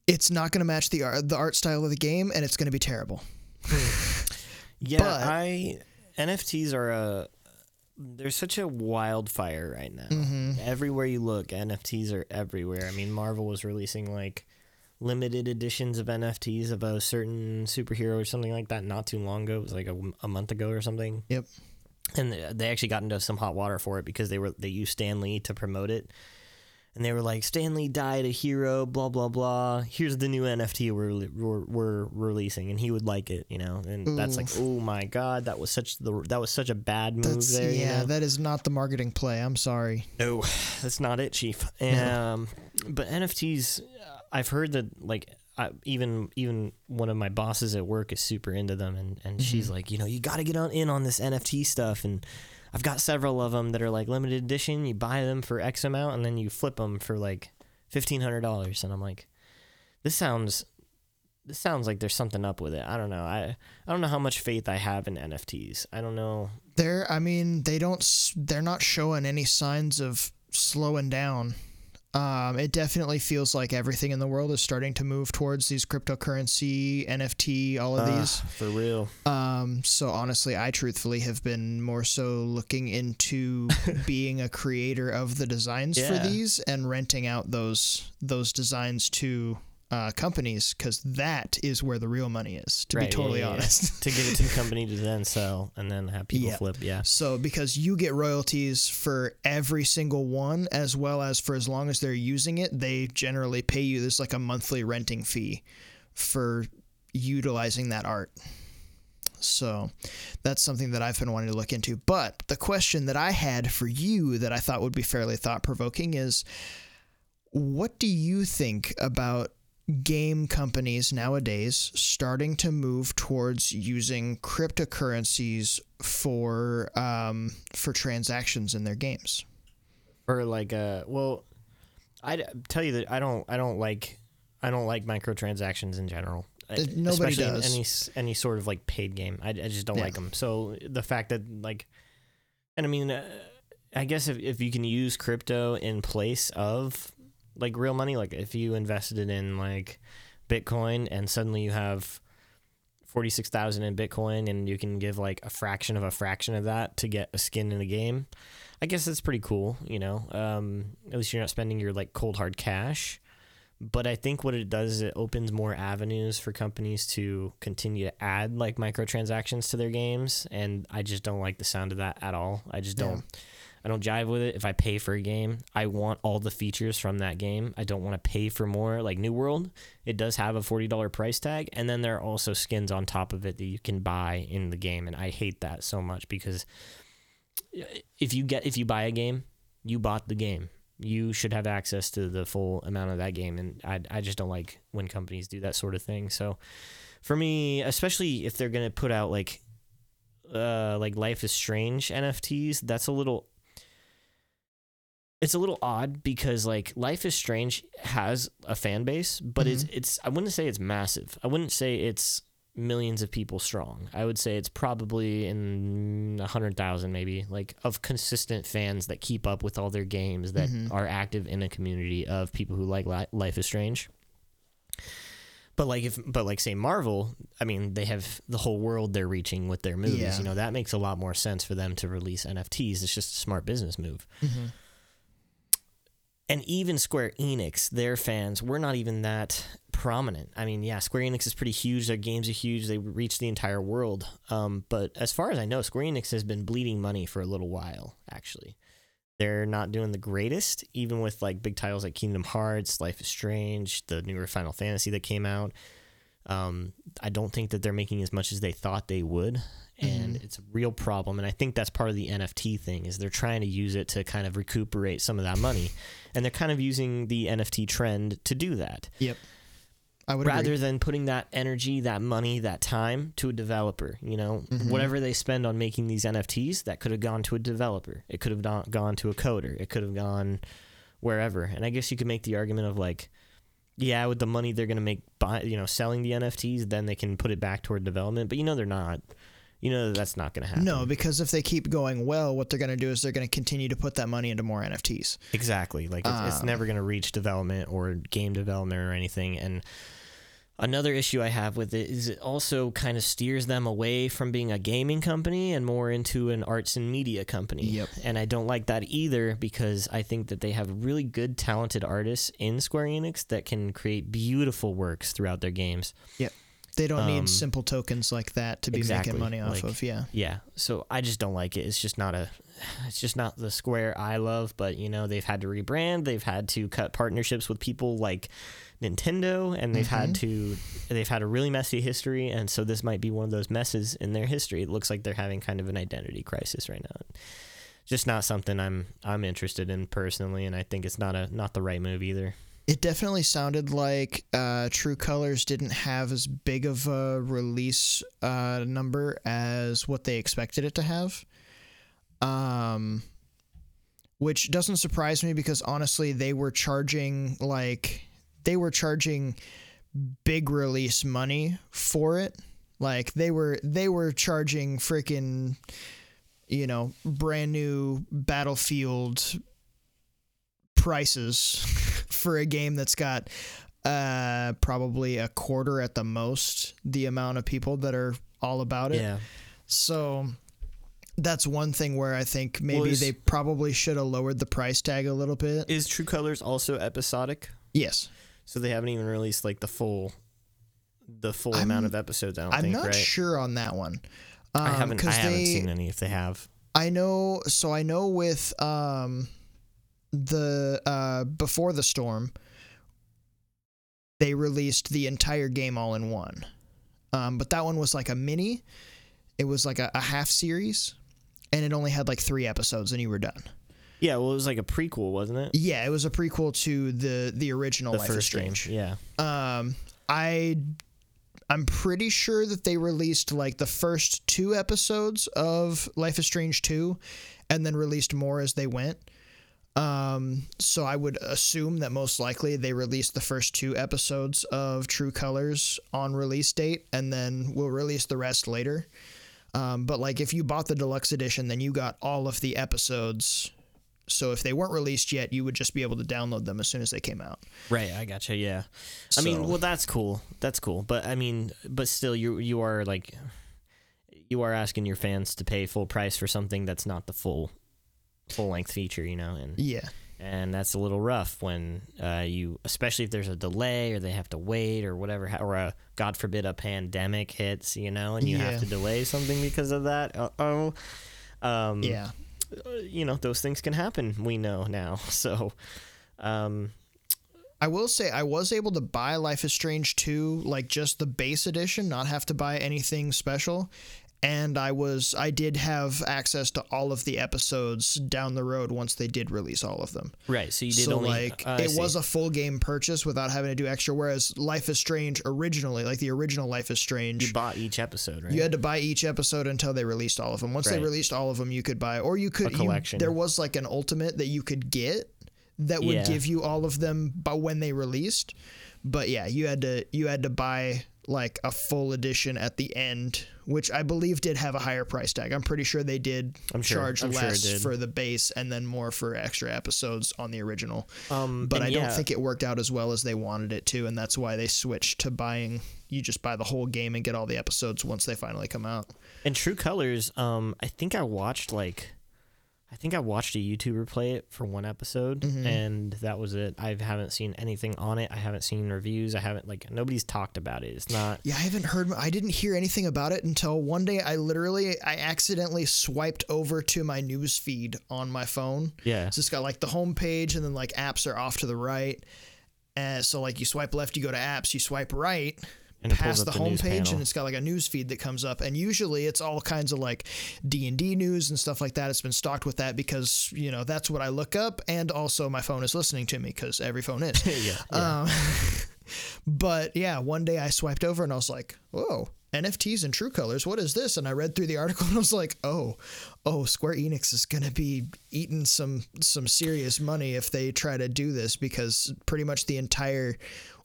it's not going to match the art, the art style of the game and it's going to be terrible. Hmm. Yeah, But- I NFTs are a they're such a wildfire right now. Mhm. Everywhere you look, NFTs are everywhere. I mean, Marvel was releasing like limited editions of NFTs of a certain superhero or something like that not too long ago. It was like a, a month ago or something. Yep. And they- they actually got into some hot water for it because they were they used Stan Lee to promote it. And they were like, Stan Lee died a hero, blah blah blah. Here's the new NFT we're we're, we're releasing, and he would like it, you know. And that's like, oh my god, that was such the that was such a bad move That's there. you yeah, know? that is not the marketing play. I'm sorry. No, that's not it, Chief. Um, but NFTs, uh, I've heard that like I, even even one of my bosses at work is super into them, and and she's like, you know, you got to get on in on this NFT stuff, and I've got several of them that are like limited edition. You buy them for X amount, and then you flip them for like fifteen hundred dollars, and I'm like, this sounds. This sounds like there's something up with it. I don't know. I I don't know how much faith I have in NFTs. I don't know. They're I mean, they don't they're not showing any signs of slowing down. Um, it definitely feels like everything in the world is starting to move towards these cryptocurrency, NFT, all of uh, these. for real. Um, so honestly, I truthfully have been more so looking into being a creator of the designs for these and renting out those those designs to uh, companies because that is where the real money is. To Right, be totally yeah, yeah. honest. to give it to the company to then sell and then have people Yeah. flip. Yeah. So because you get royalties for every single one, as well as for as long as they're using it, they generally pay you this like a monthly renting fee for utilizing that art. So that's something that I've been wanting to look into. But the question that I had for you that I thought would be fairly thought provoking is what do you think about game companies nowadays starting to move towards using cryptocurrencies for um, for transactions in their games? Or like uh well I tell you that I don't I don't like I don't like microtransactions in general. Uh, nobody Especially does. any any sort of like paid game. I, I just don't Yeah. like them. So the fact that like and I mean uh, I guess if if you can use crypto in place of like real money like if you invested it in like Bitcoin and suddenly you have 46,000 in Bitcoin and you can give like a fraction of a fraction of that to get a skin in the game. I guess that's pretty cool, you know. Um, at least you're not spending your like cold hard cash. But I think what it does is it opens more avenues for companies to continue to add like microtransactions to their games, and I just don't like the sound of that at all. I just don't. Yeah. I don't jive with it. If I pay for a game, I want all the features from that game. I don't want to pay for more. Like New World, it does have a forty dollar price tag, and then there are also skins on top of it that you can buy in the game, and I hate that so much because if you get if you buy a game, you bought the game. You should have access to the full amount of that game, and I I just don't like when companies do that sort of thing. So for me, especially if they're gonna put out like uh like Life is Strange NFTs, that's a little it's a little odd because like Life is Strange has a fan base, but it's it's I wouldn't say it's massive. I wouldn't say it's millions of people strong. I would say it's probably in a hundred thousand maybe, like of consistent fans that keep up with all their games that Mhm. are active in a community of people who like Li- Life is Strange. But like if but like say Marvel, I mean they have the whole world they're reaching with their movies. Yeah. You know that makes a lot more sense for them to release NFTs. It's just a smart business move. And even Square Enix, their fans, were not even that prominent. I mean, yeah, Square Enix is pretty huge. Their games are huge. They reach the entire world. Um, but as far as I know, Square Enix has been bleeding money for a little while, actually. They're not doing the greatest, even with like big titles like Kingdom Hearts, Life is Strange, the newer Final Fantasy that came out. Um, I don't think that they're making as much as they thought they would, and it's a real problem. And I think that's part of the NFT thing is they're trying to use it to kind of recuperate some of that money, and they're kind of using the NFT trend to do that Yep. I would rather agree. than putting that energy, that money, that time to a developer. You know, Mm-hmm. whatever they spend on making these NFTs, that could have gone to a developer. It could have gone gone to a coder. It could have gone wherever. And I guess you could make the argument of like, yeah, with the money they're gonna make, buy, you know, selling the NFTs, then they can put it back toward development. But you know, they're not. You know, that that's not gonna happen. No, because if they keep going well, what they're going to do is they're going to continue to put that money into more NFTs. Exactly. Like it's, it's Um, never going to reach development or game development or anything. And another issue I have with it is it also kind of steers them away from being a gaming company and more into an arts and media company. Yep. And I don't like that either because I think that they have really good, talented artists in Square Enix that can create beautiful works throughout their games. They don't Um, need simple tokens like that to be exactly, making money off like- of. Yeah. Yeah, so I just don't like it. It's just not a, it's just not the Square I love. But you know, they've had to rebrand. They've had to cut partnerships with people like Nintendo, and they've had to, they've had a really messy history. And so this might be one of those messes in their history. It looks like they're having kind of an identity crisis right now. Just not something I'm I'm interested in personally, and I think it's not a not the right move either. It definitely sounded like uh, True Colors didn't have as big of a release uh, number as what they expected it to have. Um, which doesn't surprise me because honestly, they were charging like they were charging big release money for it. Like they were they were charging freaking you know brand new Battlefield prices for a game that's got uh probably a quarter at the most the amount of people that are all about it. Yeah, So that's one thing where I think maybe is- they probably should have lowered the price tag a little bit. is True Colors also episodic? yes. So they haven't even released like the full, the full amount of episodes. I don't I'm think, not right? sure on that one. Um, I haven't. I haven't they- seen any. If they have, I know. So I know with um, the uh, before the storm, they released the entire game all in one. Um, but that one was like a mini. It was like a, a half series, and it only had like three episodes, and you were done. yeah. Well, it was like a prequel, wasn't it? Yeah, it was a prequel to the the original The Life is first game. Strange. Yeah. Um, I I'm pretty sure that they released like the first two episodes of Life is Strange 2 and then released more as they went. Um, so I would assume that most likely they released the first two episodes of True Colors on release date and then we'll release the rest later. Um, but like if you bought the deluxe edition, then you got all of the episodes. So if they weren't released yet, you would just be able to download them as soon as they came out. Right, I gotcha. Yeah, I mean, well, that's cool. That's cool. But I mean, but still, you you are like, you are asking your fans to pay full price for something that's not the full, full length feature. You know, and Yeah. and that's a little rough when uh, you, especially if there's a delay or they have to wait or whatever, or a God forbid a pandemic hits. You know, and you Yeah. have to delay something because of that. Uh oh. Um, Yeah. you know those things can happen. We know now. So, um, I will say I was able to buy Life is Strange 2 like just the base edition, not have to buy anything special. And I was I did have access to all of the episodes down the road once they did release all of them. right. So you did so only like uh, it was a full game purchase without having to do extra whereas Life is Strange originally, like the original Life is Strange, you bought each episode, right? you had to buy each episode until they released all of them. Once they released all of them, you could buy, or you could. A you- collection. there was like an ultimate that you could get that would Yeah. give you all of them, but when they released. But yeah, you had to you had to buy like a full edition at the end, which I believe did have a higher price tag. I'm pretty sure they did I'm sure- charge I'm sure less did. for the base and then more for extra episodes on the original. Um, But and I don't think it worked out as well as they wanted it to, and that's why they switched to buying. You just buy the whole game and get all the episodes once they finally come out. in True Colors. Um, I think I watched like, I think I watched a YouTuber play it for one episode, Mm-hmm. and that was it. I haven't seen anything on it. I haven't seen reviews. I haven't like nobody's talked about it. It's not. Yeah, I haven't heard. I didn't hear anything about it until one day. I literally, I accidentally swiped over to my news feed on my phone. Yeah. So it's got like the home page, and then like apps are off to the right. And so like you swipe left, you go to apps. You swipe right, And past the, the home news page, panel. and it's got like a news feed that comes up. And usually it's all kinds of like D and D news and stuff like that. It's been stocked with that because you know that's what I look up, and also my phone is listening to me because every phone is. yeah. yeah. Um, but yeah, one day I swiped over and I was like, whoa, NFTs and True Colors, what is this? And I read through the article and I was like, oh, oh, Square Enix is gonna be eating some some serious money if they try to do this because pretty much the entire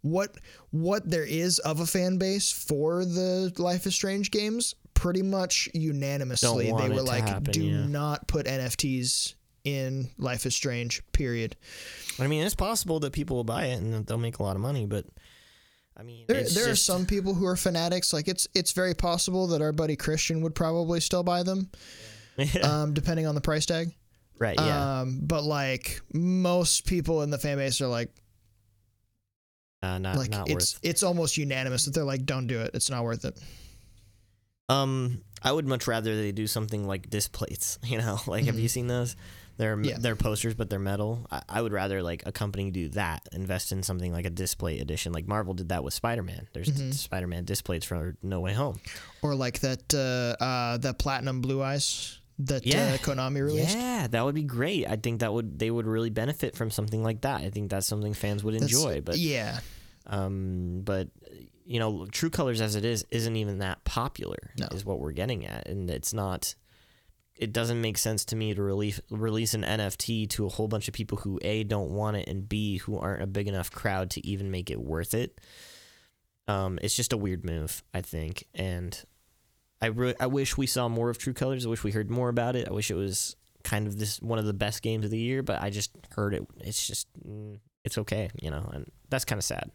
what what there is of a fan base for the Life is Strange games, pretty much unanimously they were like, happen, do yeah. not put NFTs in Life is Strange, period. I mean, it's possible that people will buy it and that they'll make a lot of money, but I mean, There, there are some people who are fanatics. Like it's it's very possible that our buddy Christian would probably still buy them, um, depending on the price tag. right. Yeah. Um, but like most people in the fan base are like, uh, not like not it's worth. it's almost unanimous that they're like, don't do it. It's not worth it. Um, I would much rather they do something like disc plates. You know, like have you seen those? They're Mm-hmm. Yeah. they're posters, but they're metal. I, I would rather like a company do that, invest in something like a display edition. Like Marvel did that with Spider Man. There's Mm-hmm. Spider Man disc plates for No Way Home. Or like that uh, uh, that platinum blue eyes that Yeah. uh, Konami released. Yeah, that would be great. I think that would they would really benefit from something like that. I think that's something fans would That's- enjoy. But yeah, um, but you know, True Colors as it is isn't even that popular. No. Is what we're getting at, and it's not. It doesn't make sense to me to release release an NFT to a whole bunch of people who a don't want it and b who aren't a big enough crowd to even make it worth it. Um, it's just a weird move, I think, and I re- I wish we saw more of True Colors. I wish we heard more about it. I wish it was kind of this one of the best games of the year, but I just heard it. It's just mm, it's okay, you know, and that's kind of sad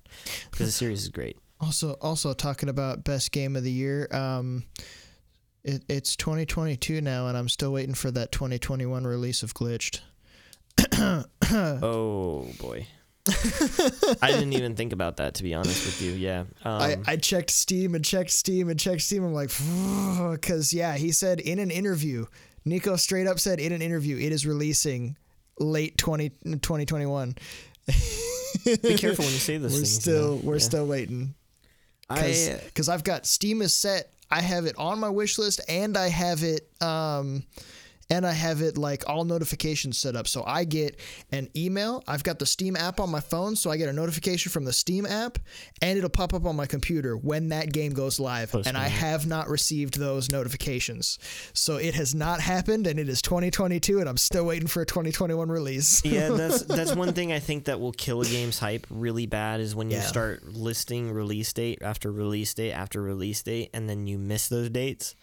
because the series is great. Also, also talking about best game of the year. Um, it, it's 2022 now, and I'm still waiting for that 2021 release of Glitched. Oh boy. I didn't even think about that to be honest with you. Yeah. Um, I, I checked Steam and checked Steam and checked Steam. I'm like, because yeah, he said in an interview, Nico straight up said in an interview, it is releasing late 20, 2021. be careful when you say this. We're things, still you know? we're Yeah. still waiting I, because I've got Steam is set. I have it on my wish list and I have it um and I have it like all notifications set up. So I get an email. I've got the Steam app on my phone, so I get a notification from the Steam app and it'll pop up on my computer when that game goes live. and I have not received those notifications. So it has not happened and it is 2022 and I'm still waiting for a 2021 release. yeah, that's that's one thing I think that will kill a game's hype really bad is when you Yeah. start listing release date after release date after release date, and then you miss those dates.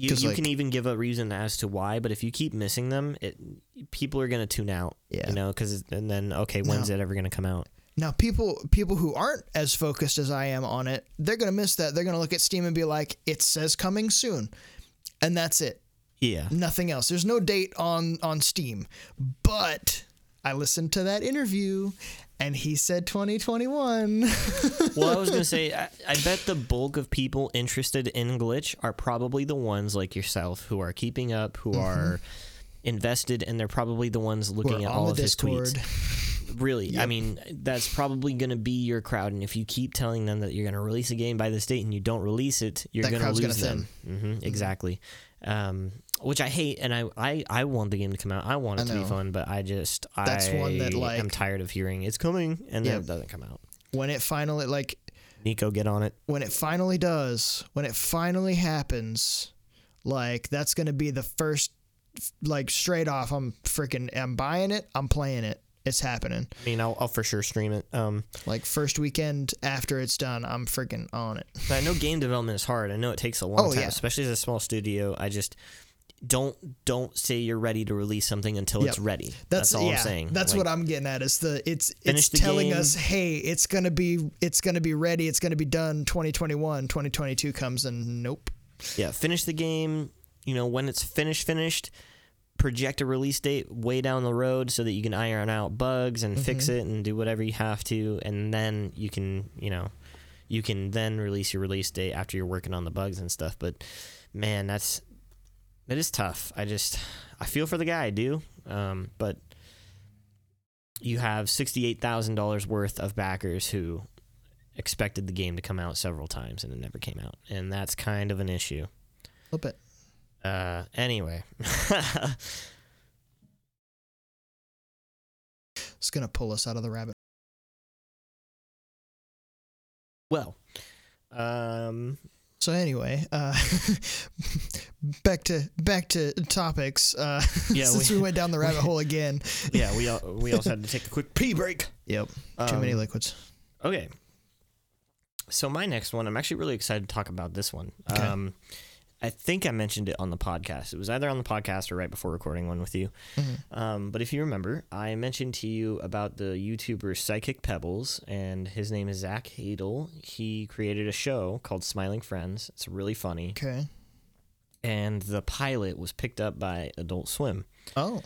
You, you like- can even give a reason as to why, but if you keep missing them, it people are gonna tune out. Yeah. you know, because and then okay, when's No. it ever gonna come out? Now, people people who aren't as focused as I am on it, they're gonna miss that. They're gonna look at Steam and be like, "It says coming soon," and that's it. Yeah, Nothing else. There's no date on on Steam. But I listened to that interview, and he said 2021. well, I was gonna say, I, I bet the bulk of people interested in Glitch are probably the ones like yourself who are keeping up, who are invested, and they're probably the ones looking Mm-hmm. We're at all of his tweets. Really, I mean, that's probably gonna be your crowd, and if you keep telling them that you're gonna release a game by this date and you don't release it, you're gonna crowd's lose them. hmm exactly. Um, which I hate, and I, I I want the game to come out. I want it I to be fun, but I just That's I one that, like I'm tired of hearing it's coming and then Yep. it doesn't come out. when it finally like Nico, get on it. when it finally does, when it finally happens, like that's gonna be the first, like straight off. I'm freaking. I'm buying it. I'm playing it. It's happening. I mean, I'll, I'll for sure stream it. Um, Like first weekend after it's done, I'm freaking on it. but I know game development is hard. I know it takes a long Oh, time, yeah. especially as a small studio. I just don't don't say you're ready to release something until it's ready. That's, all yeah, I'm saying. That's Like, what I'm getting at. Is the it's it's the telling game. us, hey, it's gonna be it's gonna be ready. It's gonna be done. 2021, 2022 comes and nope. yeah. Finish the game. You know, when it's finished, finished. Project a release date way down the road so that you can iron out bugs and fix Mm-hmm. it and do whatever you have to, and then you can, you know, you can then release your release date after you're working on the bugs and stuff. But man, that's that is tough. I just I feel for the guy, I do. Um, but you have sixty eight thousand dollars worth of backers who expected the game to come out several times and it never came out, and that's kind of an issue. Flip it. Uh, anyway, It's gonna pull us out of the rabbit. well, um, So anyway, uh, back to back to topics. Uh, Yeah, since we, we- went down the rabbit hole again. yeah, we al- we also had to take a quick pee break. Yep. Too many Um, liquids. Okay. So my next one, I'm actually really excited to talk about this one. Okay. Um, I think I mentioned it on the podcast. It was either on the podcast or right before recording one with you. Mhm. Um, but if you remember, I mentioned to you about the YouTuber Psychic Pebbles, and his name is Zach Hadel. He created a show called Smiling Friends. It's really funny, Okay. and the pilot was picked up by Adult Swim Oh.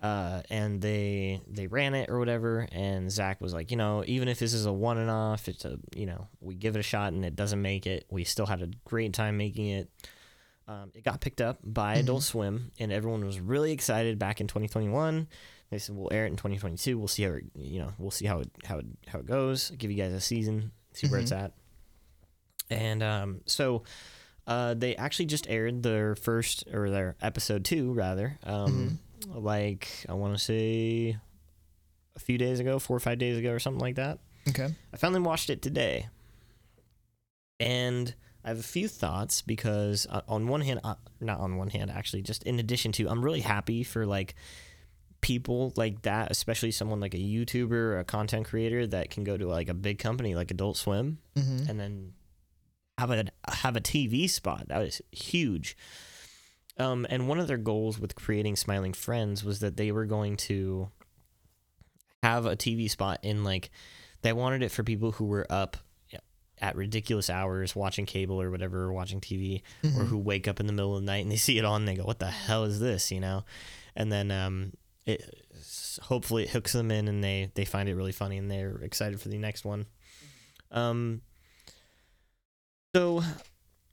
uh, and they they ran it or whatever. And Zach was like, you know, even if this is a one and off, it's a you know we give it a shot and it doesn't make it, we still had a great time making it. Um, it got picked up by Adult Swim, and everyone was really excited back in 2021. They said we'll air it in 2022. We'll see how it, you know we'll see how it how it how it goes. Give you guys a season, see where it's at. And um, so uh, they actually just aired their first or their episode two rather. Um, like I want to say a few days ago, four or five days ago, or something like that. Okay. I finally watched it today, and I have a few thoughts because uh, on one hand, uh, not on one hand, actually, just in addition to, I'm really happy for like people like that, especially someone like a YouTuber or a content creator that can go to like a big company like Adult Swim Mm-hmm. and then have a have a TV spot. That is huge. Um, and one of their goals with creating Smiling Friends was that they were going to have a TV spot in like they wanted it for people who were up at ridiculous hours watching cable or whatever or watching TV or who wake up in the middle of the night and they see it on and they go what the hell is this you know and then um it hopefully it hooks them in and they they find it really funny and they're excited for the next one. Um. So,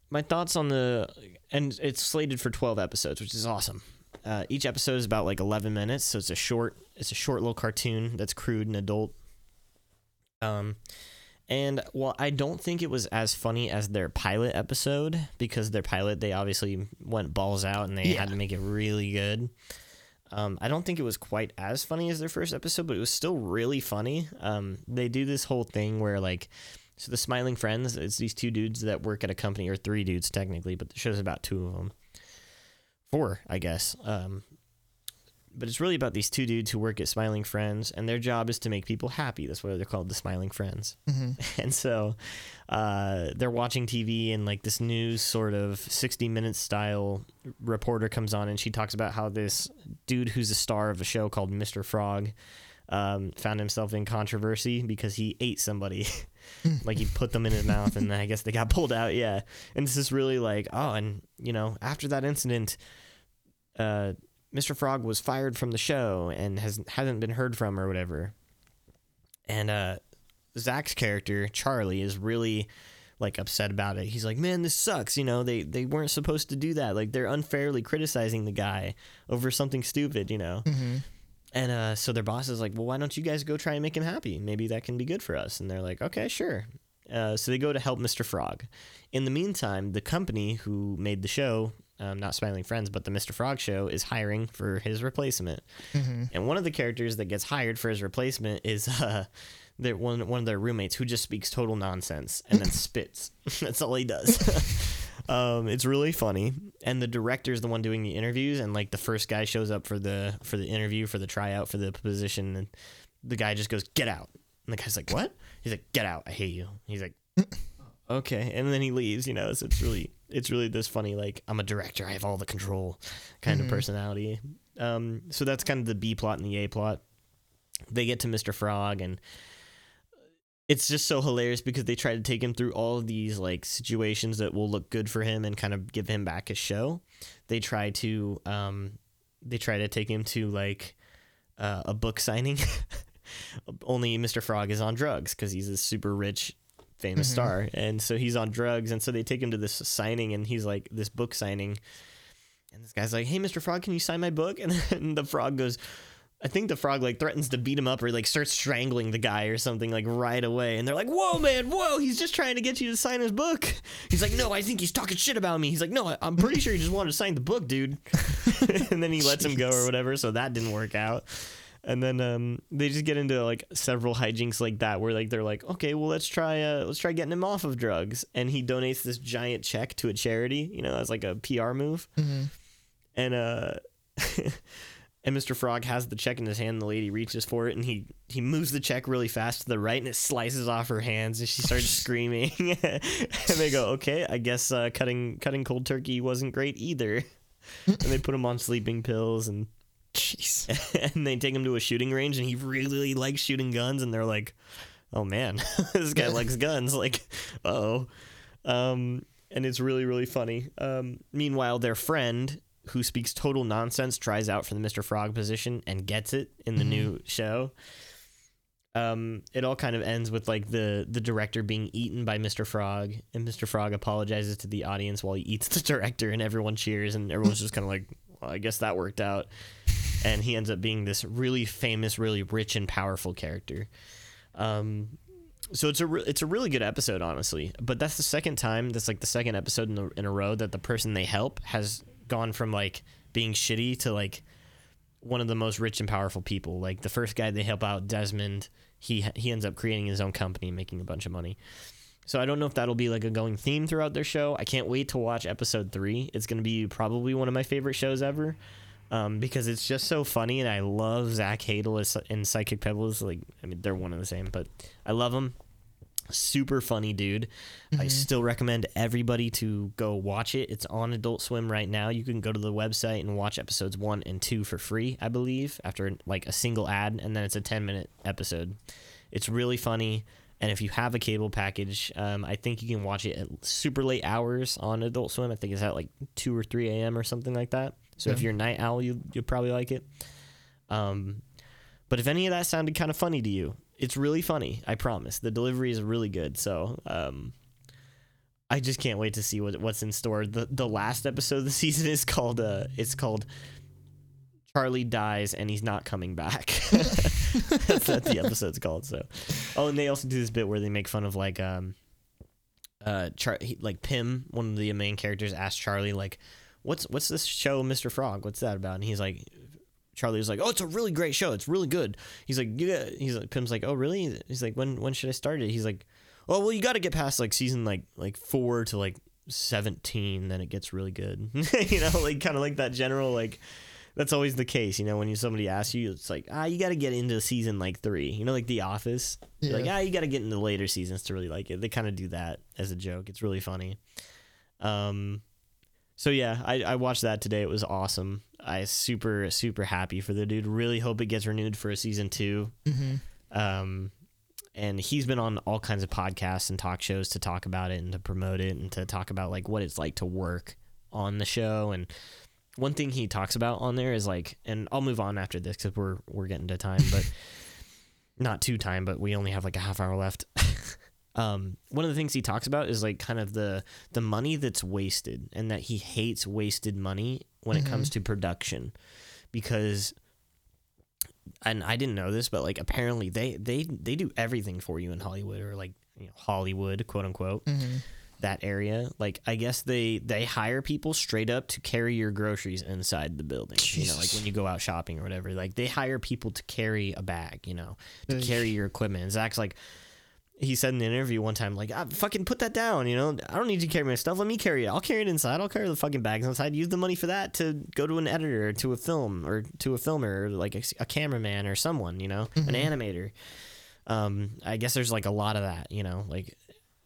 my thoughts on the and it's slated for twelve episodes, which is awesome. Uh, each episode is about like eleven minutes, so it's a short it's a short little cartoon that's crude and adult. Um. And while I don't think it was as funny as their pilot episode, because their pilot they obviously went balls out and they Yeah. had to make it really good. Um, I don't think it was quite as funny as their first episode, but it was still really funny. Um, they do this whole thing where like, so the Smiling Friends, it's these two dudes that work at a company, or three dudes technically, but the show's about two of them, four, I guess. Um, but it's really about these two dudes who work at Smiling Friends, and their job is to make people happy. That's why they're called the Smiling Friends. hmm And so uh, they're watching TV, and like this news sort of 60 minutes style reporter comes on, and she talks about how this dude who's a star of a show called Mr. Frog um, found himself in controversy because he ate somebody. like he put them in his mouth, and I guess they got pulled out. Yeah. And this is really like, oh, and you know, after that incident, uh, Mr. Frog was fired from the show and has hasn't been heard from or whatever. And uh, Zach's character Charlie is really like upset about it. He's like, "Man, this sucks. You know, they they weren't supposed to do that. Like they're unfairly criticizing the guy over something stupid. You know." hmm And uh, so their boss is like, "Well, why don't you guys go try and make him happy? Maybe that can be good for us." And they're like, "Okay, sure." Uh, so they go to help Mr. Frog. In the meantime, the company who made the show, um, not Smiling Friends, but the Mr. Frog show, is hiring for his replacement. hmm And one of the characters that gets hired for his replacement is uh, their, one one of their roommates who just speaks total nonsense and then spits. That's all he does. um, it's really funny. And the director is the one doing the interviews, and like the first guy shows up for the for the interview for the tryout for the position, and the guy just goes, "Get out!" And the guy's like, "What?" He's like, "Get out! I hate you." He's like, "Okay," and then he leaves. You know, so it's really it's really this funny like I'm a director, I have all the control kind of Mhm. personality. Um, so that's kind of the B plot and the A plot. They get to Mr. Frog and it's just so hilarious because they try to take him through all of these like situations that will look good for him and kind of give him back his show. They try to um they try to take him to like uh, a book signing. Only Mr. Frog is on drugs because he's a super rich famous Mhm. star and so he's on drugs and so they take him to this signing and he's like this book signing and this guy's like hey mr frog can you sign my book? And then the frog goes i think the frog like threatens to beat him up or like starts strangling the guy or something like right away and they're like whoa man whoa he's just trying to get you to sign his book. He's like no i think he's talking shit about me. He's like no i'm pretty sure he just wanted to sign the book dude. And then he lets him go or whatever so that didn't work out and then um, they just get into like several hijinks like that where like they're like okay well let's try uh, let's try getting him off of drugs and he donates this giant check to a charity you know as like a pr move hmm and uh and Mr. Frog has the check in his hand. and The lady reaches for it, and he he moves the check really fast to the right, and it slices off her hands, and she starts screaming. and they go, "Okay, I guess uh, cutting cutting cold turkey wasn't great either." and they put him on sleeping pills, and Jeez. and they take him to a shooting range, and he really likes shooting guns, and they're like, "Oh man, this guy likes guns." Like, oh, um, and it's really really funny. Um, meanwhile, their friend who speaks total nonsense tries out for the Mr. Frog position and gets it in the Mhm. new show. Um, it all kind of ends with like the the director being eaten by Mr. Frog, and Mr. Frog apologizes to the audience while he eats the director, and everyone cheers, and everyone's just kind of like, well, I guess that worked out. And he ends up being this really famous, really rich and powerful character. Um, so it's a re- it's a really good episode, honestly. But that's the second time. That's like the second episode in, the, in a row that the person they help has gone from like being shitty to like one of the most rich and powerful people. Like the first guy they help out, Desmond, he he ends up creating his own company, making a bunch of money. So I don't know if that'll be like a going theme throughout their show. I can't wait to watch episode three. It's gonna be probably one of my favorite shows ever. Um, because it's just so funny, and I love Zach Hadel and Psychic Pebbles. Like, I mean, they're one and the same, but I love him. Super funny dude. I Mhm. still recommend everybody to go watch it. It's on Adult Swim right now. You can go to the website and watch episodes one and two for free, I believe, after like a single ad, and then it's a 10 minute episode. It's really funny. And if you have a cable package, um, I think you can watch it at super late hours on Adult Swim. I think it's at like 2 or 3 a.m. or something like that. So if you're a night owl, you, you'll probably like it. Um, but if any of that sounded kind of funny to you, it's really funny. I promise. The delivery is really good. So, um, I just can't wait to see what what's in store. the The last episode of the season is called uh, it's called Charlie dies and he's not coming back. That's what the episode's called. So, oh, and they also do this bit where they make fun of like um, uh, Char- like Pim, one of the main characters, asks Charlie like, "What's what's this show, Mr. Frog? What's that about?" And he's like, Charlie's like, "Oh, it's a really great show. It's really good." He's like, "Yeah." He's like, Pim's like, "Oh, really?" He's like, "When when should I start it?" He's like, "Oh, well, you got to get past like season like like four to like seventeen, then it gets really good." you know, like kind of like that general like. That's always the case, you know. When you somebody asks you, it's like, ah, you got to get into season like three, you know, like The Office. You're Like, ah, you got to get into later seasons to really like it. They kind of do that as a joke. It's really funny. Um, so yeah, I, I watched that today. It was awesome. I super super happy for the dude. Really hope it gets renewed for a season two. Mm-hmm. Um, and he's been on all kinds of podcasts and talk shows to talk about it and to promote it and to talk about like what it's like to work on the show. And one thing he talks about on there is like, and I'll move on after this because we're we're getting to time, but not too time, but we only have like a half hour left. um, one of the things he talks about is like kind of the the money that's wasted and that he hates wasted money when it comes to production because and I didn't know this, but like apparently they they they do everything for you in Hollywood or like you know, Hollywood, quote unquote, Mm-hmm. that area. Like I guess they they hire people straight up to carry your groceries inside the building. You know, like when you go out shopping or whatever. Like they hire people to carry a bag. You know, to carry your equipment. And Zach's like. He said in the interview one time, like, ah, fucking put that down, you know? I don't need you to carry my stuff. Let me carry it. I'll carry it inside. I'll carry the fucking bags inside. Use the money for that to go to an editor, to a film, or to a filmer, or like a, a cameraman or someone, you know, an animator. Um, I guess there's like a lot of that, you know, like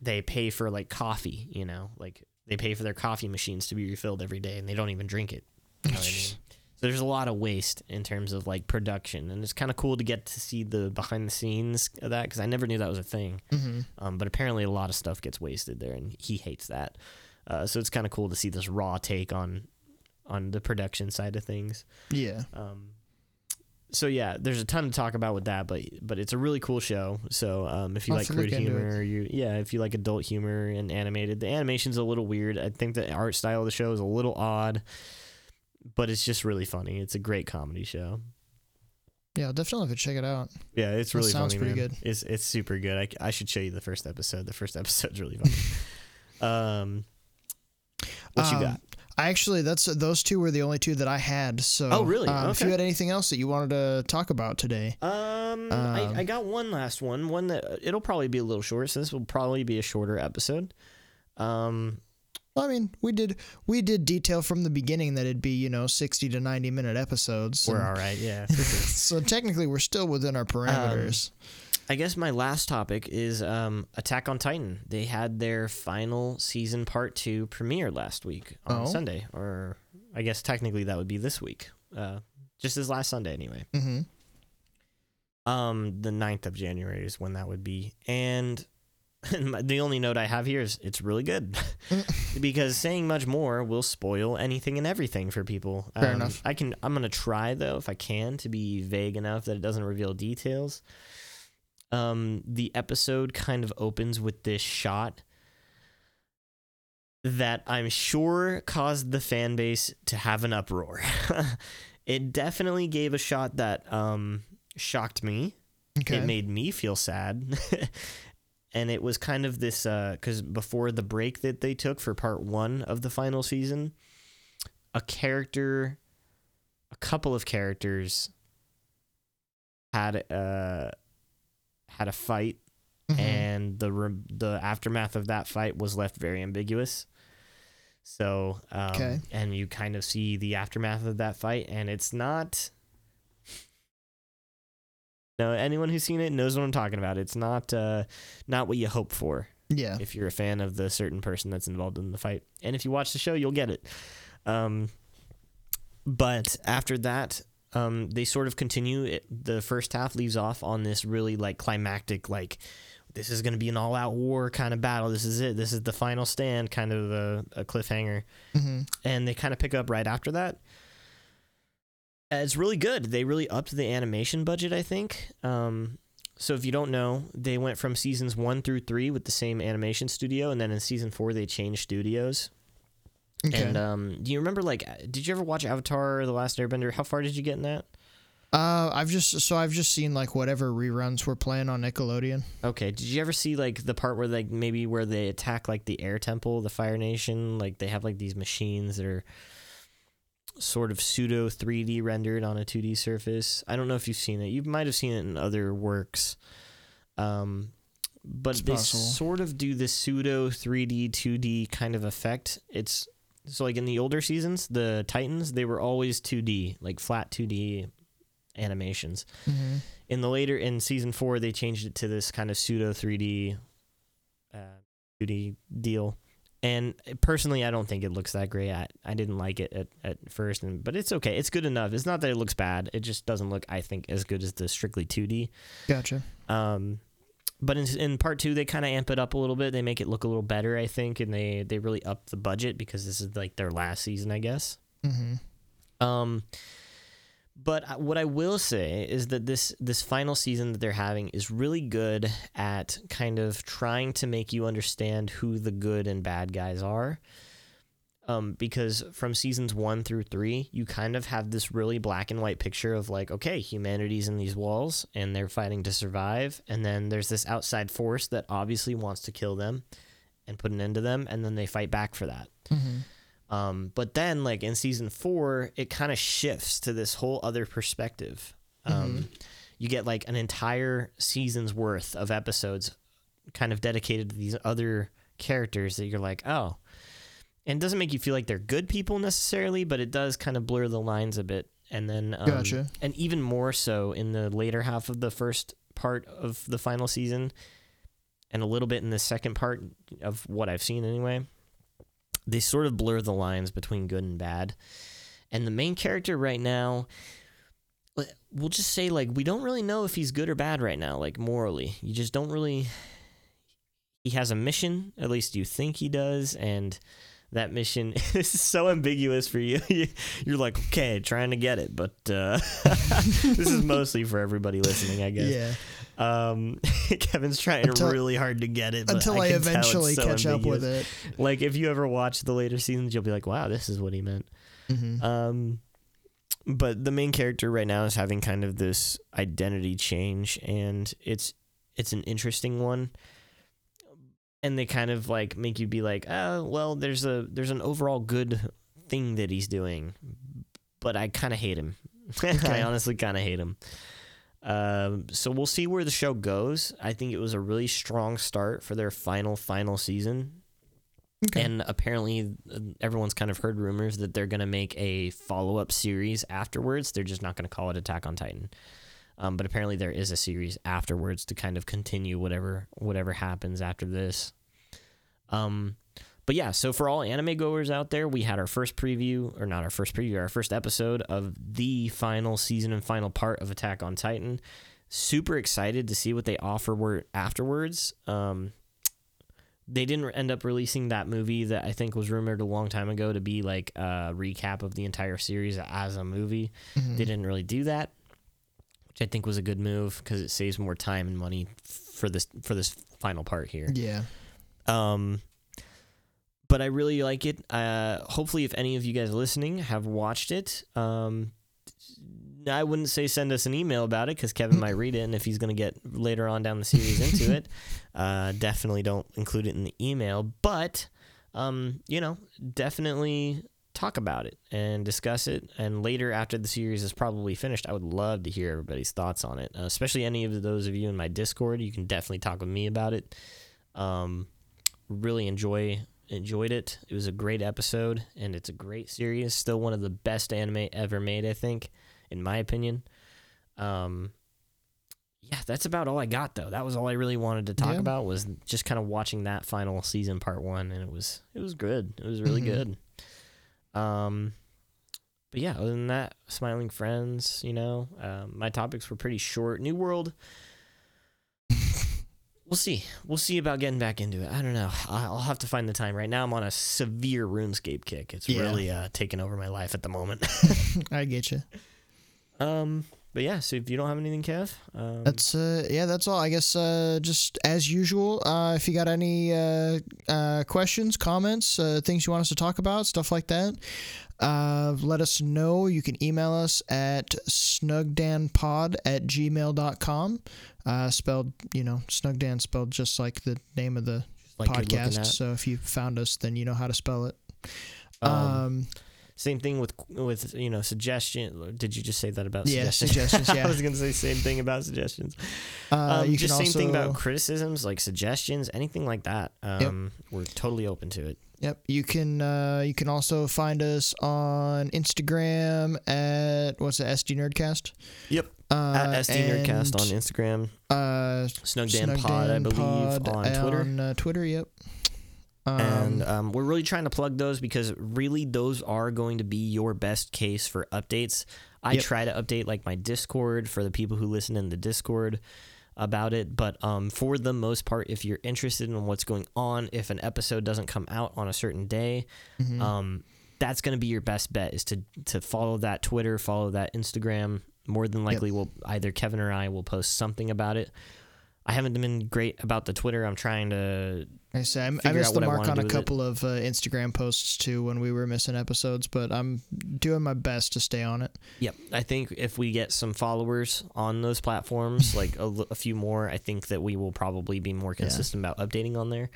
they pay for like coffee, you know, like they pay for their coffee machines to be refilled every day and they don't even drink it. You know what I mean? So there's a lot of waste in terms of like production, and it's kind of cool to get to see the behind the scenes of that because I never knew that was a thing. Mm-hmm. Um, but apparently, a lot of stuff gets wasted there, and he hates that. Uh, so it's kind of cool to see this raw take on on the production side of things. Yeah. Um, so yeah, there's a ton to talk about with that, but but it's a really cool show. So um, if you I'll like have to look crude humor, you yeah, if you like adult humor and animated, the animation's a little weird. I think the art style of the show is a little odd, but it's just really funny. It's a great comedy show. Yeah, definitely have to check it out. Yeah, it's really sounds funny. pretty man. good. It's it's super good. I, I should show you the first episode. The first episode's really funny. um, what you Um, got? I actually, that's those two were the only two that I had. So, Oh, really? Um, If you had anything else that you wanted to talk about today, Um, Um, I, I got one last one. One that it'll probably be a little short. So this will probably be a shorter episode. Um, I mean, we did we did detail from the beginning that it'd be you know sixty to ninety minute episodes. we're all right. Yeah. so technically, we're still within our parameters. I guess my last topic is um, Attack on Titan. They had their final season part two premiere last week on Oh. Sunday, or I guess technically that would be this week. Uh, just this last Sunday, anyway. mm-hmm. Um, the 9th of January is when that would be, and the only note I have here is it's really good, because saying much more will spoil anything and everything for people. Fair Um, enough. I can. I'm gonna try though, if I can, to be vague enough that it doesn't reveal details. Um, the episode kind of opens with this shot that I'm sure caused the fan base to have an uproar. it definitely gave a shot that um shocked me. Okay. It made me feel sad. And it was kind of this because before the break that they took for part one of the final season, a character, a couple of characters had uh had a fight Mhm. and the re- the aftermath of that fight was left very ambiguous. So, um, Okay. and you kind of see the aftermath of that fight, and it's not. No, anyone who's seen it knows what I'm talking about. It's not uh, not what you hope for yeah. if you're a fan of the certain person that's involved in the fight. And if you watch the show, you'll get it. Um, but after that, um, they sort of continue. It, the first half leaves off on this really like climactic, like this is going to be an all-out war kind of battle. This is it. This is the final stand, kind of a, a cliffhanger. hmm And they kind of pick up right after that. Uh, It's really good. They really upped the animation budget, I think. Um, so if you don't know, they went from seasons one through three with the same animation studio, and then in season four they changed studios. Okay. And um, do you remember like, did you ever watch Avatar: The Last Airbender? How far did you get in that? uh, I've just so I've just seen like whatever reruns were playing on Nickelodeon. Okay. Did you ever see like the part where like maybe where they attack like the Air Temple, the Fire Nation? Like they have like these machines that are sort of pseudo 3D rendered on a 2D surface. I don't know if you've seen it. You might have seen it in other works. Um, but It's they possible. sort of do this pseudo 3D 2D kind of effect. It's so like in the older seasons, the Titans they were always 2D, like flat 2D animations Mm-hmm. in the later in season four they changed it to this kind of pseudo 3d uh, 2d deal and personally i don't think it looks that great. I, I didn't like it at, at first and, but it's okay. It's good enough. It's not that it looks bad. It just doesn't look i think as good as the strictly 2d Gotcha. um, but in, in part two they kind of amp it up a little bit. They make it look a little better i think and they they really up the budget because this is like their last season i guess. Mm-hmm. um, but what I will say is that this this final season that they're having is really good at kind of trying to make you understand who the good and bad guys are. Um, because from seasons one through three, you kind of have this really black and white picture of like, okay, humanity's in these walls and they're fighting to survive, and then there's this outside force that obviously wants to kill them and put an end to them, and then they fight back for that. Mm-hmm. Um, but then, like in season four, it kind of shifts to this whole other perspective. Um, You get like an entire season's worth of episodes kind of dedicated to these other characters that you're like, oh. And it doesn't make you feel like they're good people necessarily, but it does kind of blur the lines a bit. And then, um, Gotcha. and even more so in the later half of the first part of the final season, and a little bit in the second part of what I've seen anyway they sort of blur the lines between good and bad. And the main character right now, we'll just say like we don't really know if he's good or bad right now, like morally. You just don't really. He has a mission, at least you think he does, and that mission is so ambiguous for you. You're like, okay, trying to get it, but uh, this is mostly for everybody listening, I guess. Yeah. Um, Kevin's trying Until- really hard to get it but Until I, it's eventually so catch up with it. like if you ever watch the later seasons you'll be like wow this is what he meant. Mm-hmm. um but the main character right now is having kind of this identity change and it's it's an interesting one. And they kind of like make you be like oh well there's a there's an overall good thing that he's doing but i kind of hate him. I honestly kind of hate him um, so we'll see where the show goes. I think it was a really strong start for their final final season. Okay. And apparently, uh, everyone's kind of heard rumors that they're going to make a follow up series afterwards. They're just not going to call it Attack on Titan. Um, but apparently, there is a series afterwards to kind of continue whatever whatever happens after this. Um, but yeah, so for all anime goers out there, we had our first preview, or not our first preview, our first episode of the final season and final part of Attack on Titan. Super excited to see what they offer were afterwards. Um, they didn't end up releasing that movie that I think was rumored a long time ago to be like a recap of the entire series as a movie. Mhm. They didn't really do that, which I think was a good move because it saves more time and money for this for this final part here. Yeah. Um, but I really like it. Uh, hopefully, if any of you guys listening have watched it, um, I wouldn't say send us an email about it because Kevin might read it, and if he's going to get later on down the series into it, uh, definitely don't include it in the email. But um, you know, definitely talk about it and discuss it. And later, after the series is probably finished, I would love to hear everybody's thoughts on it, uh, especially any of those of you in my Discord. You can definitely talk with me about it. Um, really enjoy enjoyed it. It was a great episode, and it's a great series. Still one of the best anime ever made, I think, in my opinion. Um, yeah, that's about all I got though. That was all I really wanted to talk Yeah. about was just kind of watching that final season, part one, and it was it was good. It was really Mhm. good. Um, but yeah, other than that, smiling friends. You know, um, my topics were pretty short. New World. We'll see. We'll see about getting back into it. I don't know. I'll have to find the time. Right now, I'm on a severe RuneScape kick. It's Yeah. really uh, taking over my life at the moment. I get you. Um, but yeah, so if you don't have anything, Kev, um, That's uh yeah, that's all. I guess uh just as usual, uh if you got any uh uh questions, comments, uh things you want us to talk about, stuff like that, uh let us know. You can email us at snugdanpod at gmail.com. Uh spelled, you know, snugdan spelled just like the name of the like podcast. So if you found us then you know how to spell it. Um, Um, Same thing with with you know suggestion. Did you just say that about Yeah, suggestions? suggestions, yeah. I was gonna say same thing about suggestions. uh, um, you just same thing about criticisms, like suggestions, anything like that. Um, we're totally open to it. Yep, you can uh, you can also find us on Instagram at what's it SD Nerdcast. Yep. Uh, At SD Nerdcast on Instagram, uh, Snug Dan Pod, I believe, Pod on Twitter. On uh, Twitter, yep. Um, and um, we're really trying to plug those because really those are going to be your best case for updates. I Yep. try to update like my Discord for the people who listen in the Discord about it, but um, for the most part, if you're interested in what's going on, if an episode doesn't come out on a certain day, mhm. um, that's going to be your best bet is to to follow that Twitter, follow that Instagram. More than likely, will either Kevin or I will post something about it. I haven't been great about the Twitter. I'm trying to I say I, I missed the mark on a couple of uh, Instagram posts too when we were missing episodes, but I'm doing my best to stay on it. Yep, I think if we get some followers on those platforms, like a, a few more, I think that we will probably be more Yeah. consistent about updating on there.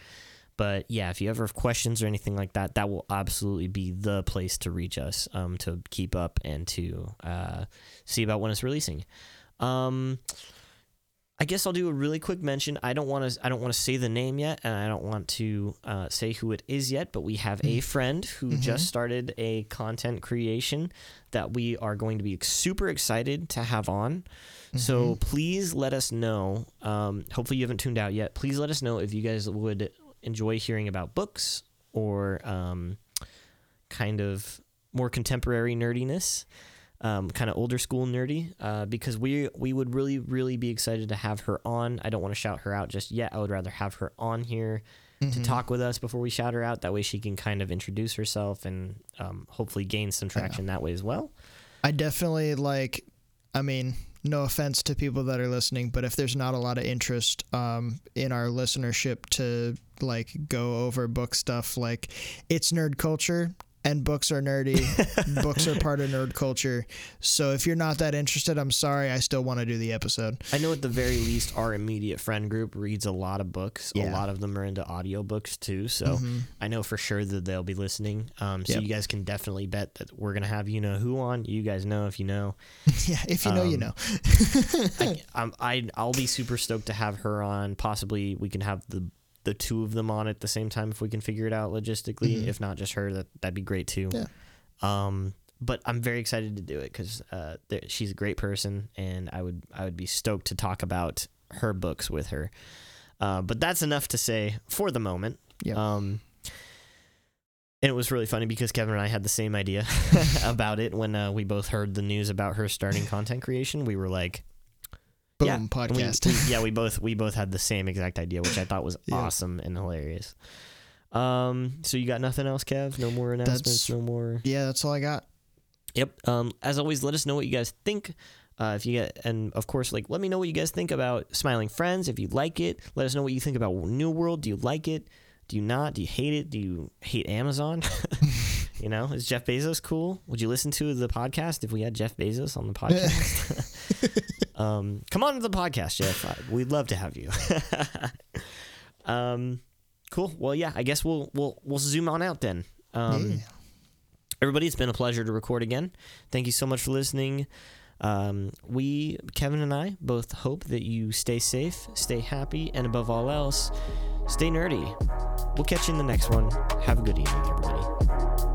But yeah, if you ever have questions or anything like that, that will absolutely be the place to reach us um, to keep up and to uh, see about when it's releasing. Um, I guess I'll do a really quick mention. I don't want to. I don't want to say the name yet, and I don't want to uh, say who it is yet. But we have a friend who Mhm. just started a content creation that we are going to be super excited to have on. So please let us know. Um, hopefully you haven't tuned out yet. Please let us know if you guys would enjoy hearing about books or um, kind of more contemporary nerdiness, um, kind of older school nerdy. Uh, because we we would really really be excited to have her on. I don't want to shout her out just yet. I would rather have her on here to Mhm. talk with us before we shout her out. That way she can kind of introduce herself and um, hopefully gain some traction that way as well. I definitely like. I mean, no offense to people that are listening, but if there's not a lot of interest um, in our listenership to like go over book stuff, like it's nerd culture and books are nerdy. books are part of nerd culture. So if you're not that interested, I'm sorry. I still want to do the episode. I know at the very least our immediate friend group reads a lot of books. Yeah. A lot of them are into audiobooks too. So Mhm. I know for sure that they'll be listening. Um, so Yep. you guys can definitely bet that we're gonna have you know who on. You guys know if you know. yeah, if you know, you Um, know. I, I'm, I I'll be super stoked to have her on. Possibly we can have the the two of them on at the same time if we can figure it out logistically. Mhm. If not, just her. That that'd be great too. Yeah. Um, but I'm very excited to do it because uh, there, she's a great person, and I would I would be stoked to talk about her books with her. Uh, but that's enough to say for the moment. Yep. Um, and it was really funny because Kevin and I had the same idea about it when uh, we both heard the news about her starting content creation. We were like, Boom, yeah, and we- podcast. we- yeah, we both we both had the same exact idea, which I thought was Yeah. awesome and hilarious. Um, so you got nothing else, Kev? No more announcements. That's- no more. yeah, that's all I got. Yep. Um, as always, let us know what you guys think. Uh, if you get, and of course, like, let me know what you guys think about Smiling Friends. If you like it, let us know what you think about New World. Do you like it? Do you not? Do you hate it? Do you hate Amazon? you know, is Jeff Bezos cool? Would you listen to the podcast if we had Jeff Bezos on the podcast? um, come on to the podcast, Jeff. We'd love to have you. um, cool. Well, yeah, I guess we'll we'll we'll zoom on out then. Um, yeah. everybody it's been a pleasure to record again thank you so much for listening um, we kevin and i both hope that you stay safe stay happy and above all else stay nerdy we'll catch you in the next one have a good evening everybody